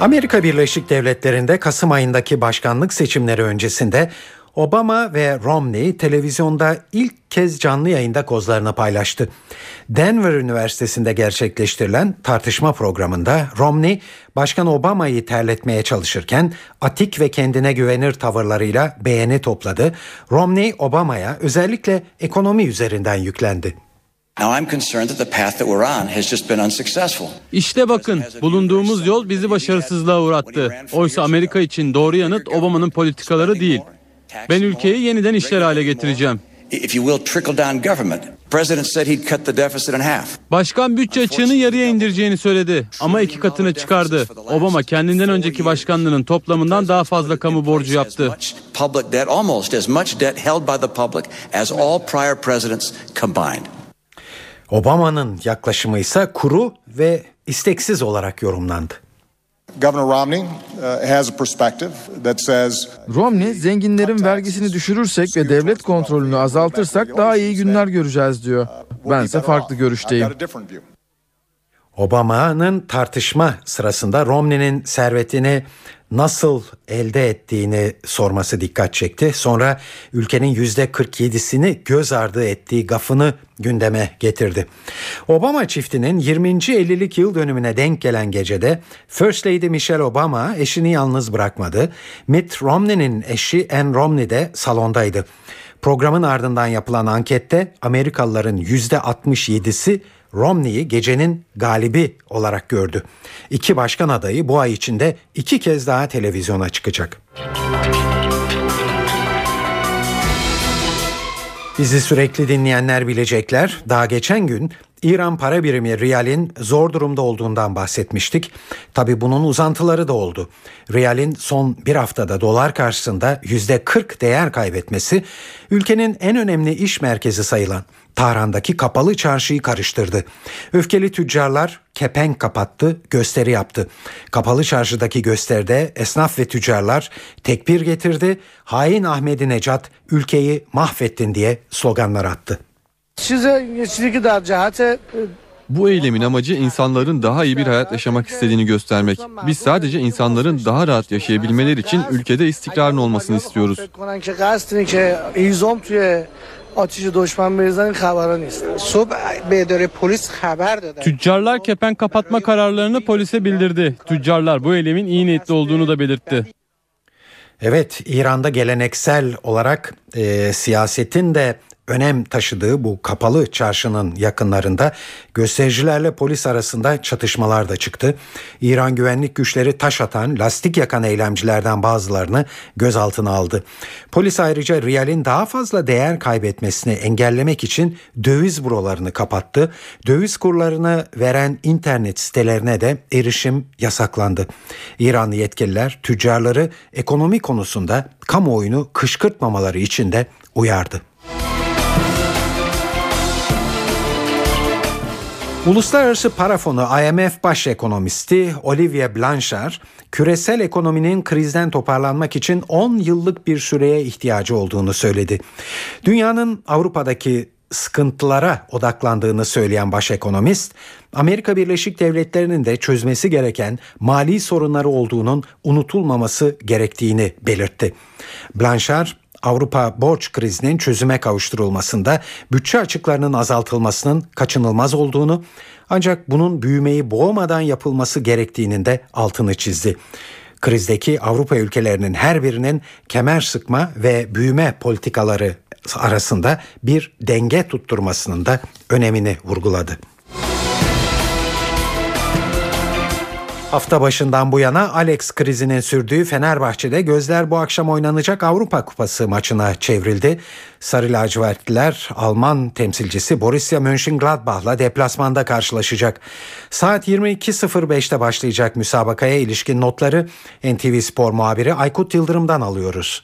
Amerika Birleşik Devletleri'nde Kasım ayındaki başkanlık seçimleri öncesinde Obama ve Romney televizyonda ilk kez canlı yayında kozlarını paylaştı. Denver Üniversitesi'nde gerçekleştirilen tartışma programında Romney, Başkan Obama'yı terletmeye çalışırken atik ve kendine güvenir tavırlarıyla beğeni topladı. Romney, Obama'ya özellikle ekonomi üzerinden yüklendi. İşte bakın bulunduğumuz yol bizi başarısızlığa uğrattı. Oysa Amerika için doğru yanıt Obama'nın politikaları değil. Ben ülkeyi yeniden işler hale getireceğim. if you will, trickle down government. President said he'd cut the deficit in half. Başkan bütçe açığını yarıya indireceğini söyledi ama iki katını çıkardı. Obama kendinden önceki başkanlığının toplamından daha fazla kamu borcu yaptı. Public debt, almost as much debt held by the public as all prior presidents combined. Obama'nın yaklaşımı ise kuru ve isteksiz olarak yorumlandı. Governor Romney uh, has a perspective that says Romney zenginlerin vergisini düşürürsek ve devlet kontrolünü azaltırsak daha iyi günler göreceğiz diyor. Bense farklı görüşteyim. Obama'nın tartışma sırasında Romney'nin servetini nasıl elde ettiğini sorması dikkat çekti. Sonra ülkenin yüzde 47'sini göz ardı ettiği gafını gündeme getirdi. Obama çiftinin 20. 50'lik yıl dönümüne denk gelen gecede First Lady Michelle Obama eşini yalnız bırakmadı. Mitt Romney'nin eşi Ann Romney de salondaydı. Programın ardından yapılan ankette Amerikalıların %67'si Romney'i gecenin galibi olarak gördü. İki başkan adayı bu ay içinde iki kez daha televizyona çıkacak. Bizi sürekli dinleyenler bilecekler. Daha geçen gün İran para birimi riyalin zor durumda olduğundan bahsetmiştik. Tabi bunun uzantıları da oldu. Riyalin son bir haftada dolar karşısında yüzde 40 değer kaybetmesi ülkenin en önemli iş merkezi sayılan Tahran'daki kapalı çarşıyı karıştırdı. Öfkeli tüccarlar kepenk kapattı, gösteri yaptı. Kapalı çarşıdaki gösteride esnaf ve tüccarlar tekbir getirdi. Hain Ahmedi Necat ülkeyi mahvettin diye sloganlar attı. Bu eylemin amacı insanların daha iyi bir hayat yaşamak istediğini göstermek. Biz sadece insanların daha rahat yaşayabilmeleri için ülkede istikrarın olmasını istiyoruz. Tüccarlar kepen kapatma kararlarını polise bildirdi. Tüccarlar bu eylemin iyi niyetli olduğunu da belirtti. Evet İran'da geleneksel olarak e, siyasetin de önem taşıdığı bu kapalı çarşının yakınlarında göstericilerle polis arasında çatışmalar da çıktı. İran güvenlik güçleri taş atan, lastik yakan eylemcilerden bazılarını gözaltına aldı. Polis ayrıca riyalin daha fazla değer kaybetmesini engellemek için döviz bürolarını kapattı. Döviz kurlarını veren internet sitelerine de erişim yasaklandı. İranlı yetkililer tüccarları ekonomi konusunda kamuoyunu kışkırtmamaları için de uyardı. Uluslararası Para Fonu IMF baş ekonomisti Olivier Blanchard, küresel ekonominin krizden toparlanmak için 10 yıllık bir süreye ihtiyacı olduğunu söyledi. Dünyanın Avrupa'daki sıkıntılara odaklandığını söyleyen baş ekonomist, Amerika Birleşik Devletleri'nin de çözmesi gereken mali sorunları olduğunun unutulmaması gerektiğini belirtti. Blanchard, Avrupa borç krizinin çözüme kavuşturulmasında bütçe açıklarının azaltılmasının kaçınılmaz olduğunu ancak bunun büyümeyi boğmadan yapılması gerektiğinin de altını çizdi. Krizdeki Avrupa ülkelerinin her birinin kemer sıkma ve büyüme politikaları arasında bir denge tutturmasının da önemini vurguladı. Hafta başından bu yana Alex krizinin sürdüğü Fenerbahçe'de gözler bu akşam oynanacak Avrupa Kupası maçına çevrildi. Sarı lacivertliler Alman temsilcisi Borussia Mönchengladbach'la deplasmanda karşılaşacak. Saat 22.05'te başlayacak müsabakaya ilişkin notları NTV Spor muhabiri Aykut Yıldırım'dan alıyoruz.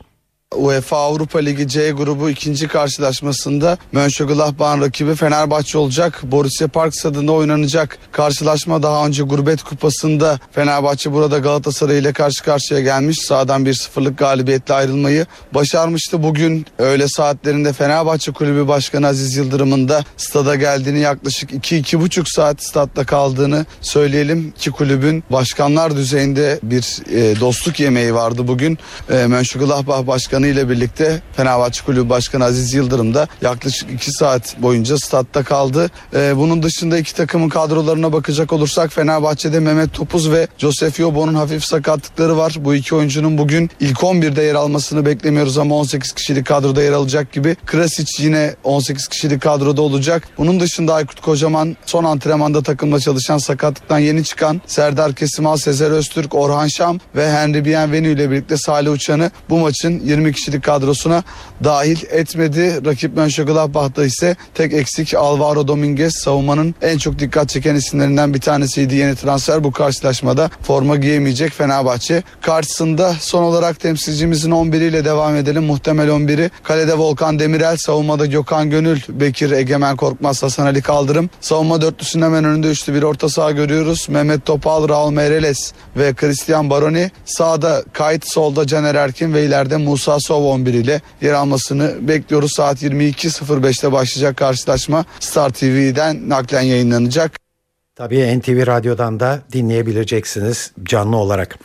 UEFA Avrupa Ligi C grubu ikinci karşılaşmasında Mönchengladbach'ın rakibi Fenerbahçe olacak. Borussia Park stadında oynanacak. Karşılaşma daha önce Gurbet Kupası'nda Fenerbahçe burada Galatasaray ile karşı karşıya gelmiş. Sağdan 1-0'lık galibiyetle ayrılmayı başarmıştı. Bugün öğle saatlerinde Fenerbahçe Kulübü Başkanı Aziz Yıldırım'ın da stada geldiğini yaklaşık 2-2,5 saat statta kaldığını söyleyelim. İki kulübün başkanlar düzeyinde bir e, dostluk yemeği vardı bugün. E, Mönchengladbach Başkanı ile birlikte Fenerbahçe Kulübü Başkanı Aziz Yıldırım da yaklaşık 2 saat boyunca statta kaldı. Ee, bunun dışında iki takımın kadrolarına bakacak olursak Fenerbahçe'de Mehmet Topuz ve Josef Yobo'nun hafif sakatlıkları var. Bu iki oyuncunun bugün ilk 11'de yer almasını beklemiyoruz ama 18 kişilik kadroda yer alacak gibi. Krasic yine 18 kişilik kadroda olacak. Bunun dışında Aykut Kocaman son antrenmanda takımla çalışan sakatlıktan yeni çıkan Serdar Kesimal, Sezer Öztürk, Orhan Şam ve Henry Bienvenu ile birlikte Salih Uçan'ı bu maçın 20 20 kişilik kadrosuna dahil etmedi. Rakip Mönchengladbach'ta ise tek eksik Alvaro Dominguez savunmanın en çok dikkat çeken isimlerinden bir tanesiydi. Yeni transfer bu karşılaşmada forma giyemeyecek Fenerbahçe. Karşısında son olarak temsilcimizin 11'iyle devam edelim. Muhtemel 11'i kalede Volkan Demirel, savunmada Gökhan Gönül, Bekir Egemen Korkmaz, Hasan Ali Kaldırım. Savunma dörtlüsünün hemen önünde üçlü bir orta saha görüyoruz. Mehmet Topal, Raul Meireles ve Christian Baroni. Sağda Kayıt, solda Caner Erkin ve ileride Musa Sov 11 ile yer almasını bekliyoruz. Saat 22.05'te başlayacak karşılaşma Star TV'den naklen yayınlanacak. Tabii NTV Radyo'dan da dinleyebileceksiniz canlı olarak.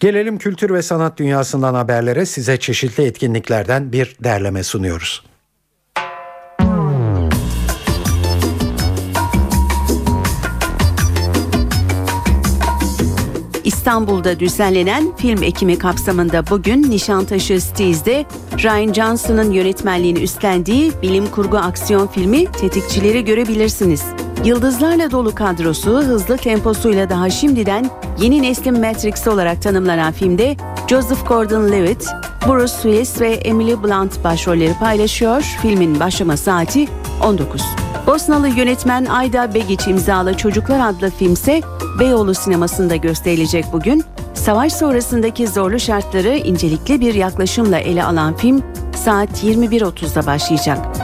Gelelim kültür ve sanat dünyasından haberlere size çeşitli etkinliklerden bir derleme sunuyoruz. İstanbul'da düzenlenen film ekimi kapsamında bugün Nişantaşı Steez'de Ryan Johnson'ın yönetmenliğini üstlendiği bilim kurgu aksiyon filmi Tetikçileri görebilirsiniz. Yıldızlarla dolu kadrosu hızlı temposuyla daha şimdiden yeni neslin Matrix olarak tanımlanan filmde Joseph Gordon-Levitt, Bruce Willis ve Emily Blunt başrolleri paylaşıyor. Filmin başlama saati 19. Bosnalı yönetmen Ayda Begiç imzalı Çocuklar adlı filmse Beyoğlu sinemasında gösterilecek bugün. Savaş sonrasındaki zorlu şartları incelikli bir yaklaşımla ele alan film saat 21.30'da başlayacak.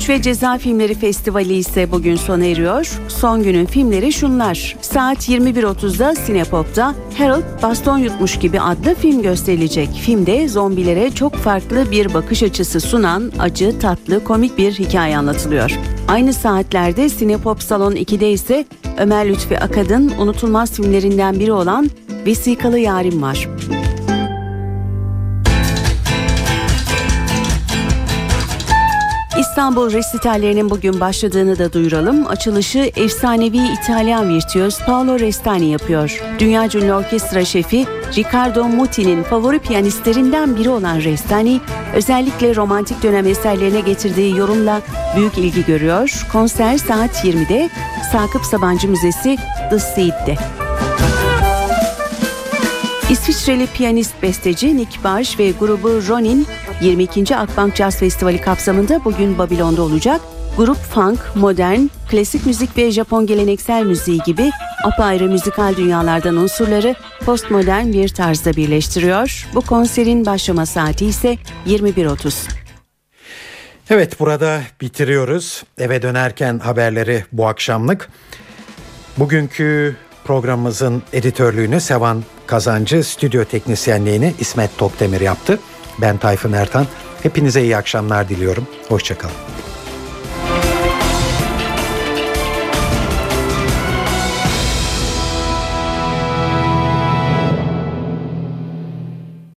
Suç ve Ceza Filmleri Festivali ise bugün sona eriyor. Son günün filmleri şunlar. Saat 21.30'da Sinepop'ta Harold Baston Yutmuş gibi adlı film gösterilecek. Filmde zombilere çok farklı bir bakış açısı sunan acı, tatlı, komik bir hikaye anlatılıyor. Aynı saatlerde Sinepop Salon 2'de ise Ömer Lütfi Akad'ın unutulmaz filmlerinden biri olan Vesikalı Yarim var. İstanbul resitallerinin bugün başladığını da duyuralım. Açılışı efsanevi İtalyan virtüöz Paolo Restani yapıyor. Dünya ünlü orkestra şefi Riccardo Muti'nin favori piyanistlerinden biri olan Restani, özellikle romantik dönem eserlerine getirdiği yorumla büyük ilgi görüyor. Konser saat 20'de Sakıp Sabancı Müzesi The Seed'de. İsviçreli piyanist besteci Nick Barş ve grubu Ronin 22. Akbank Jazz Festivali kapsamında bugün Babilon'da olacak. Grup funk, modern, klasik müzik ve Japon geleneksel müziği gibi apayrı müzikal dünyalardan unsurları postmodern bir tarzda birleştiriyor. Bu konserin başlama saati ise 21.30. Evet burada bitiriyoruz. Eve dönerken haberleri bu akşamlık. Bugünkü programımızın editörlüğünü Sevan Kazancı, stüdyo teknisyenliğini İsmet Tokdemir yaptı. Ben Tayfun Ertan. Hepinize iyi akşamlar diliyorum. Hoşçakalın.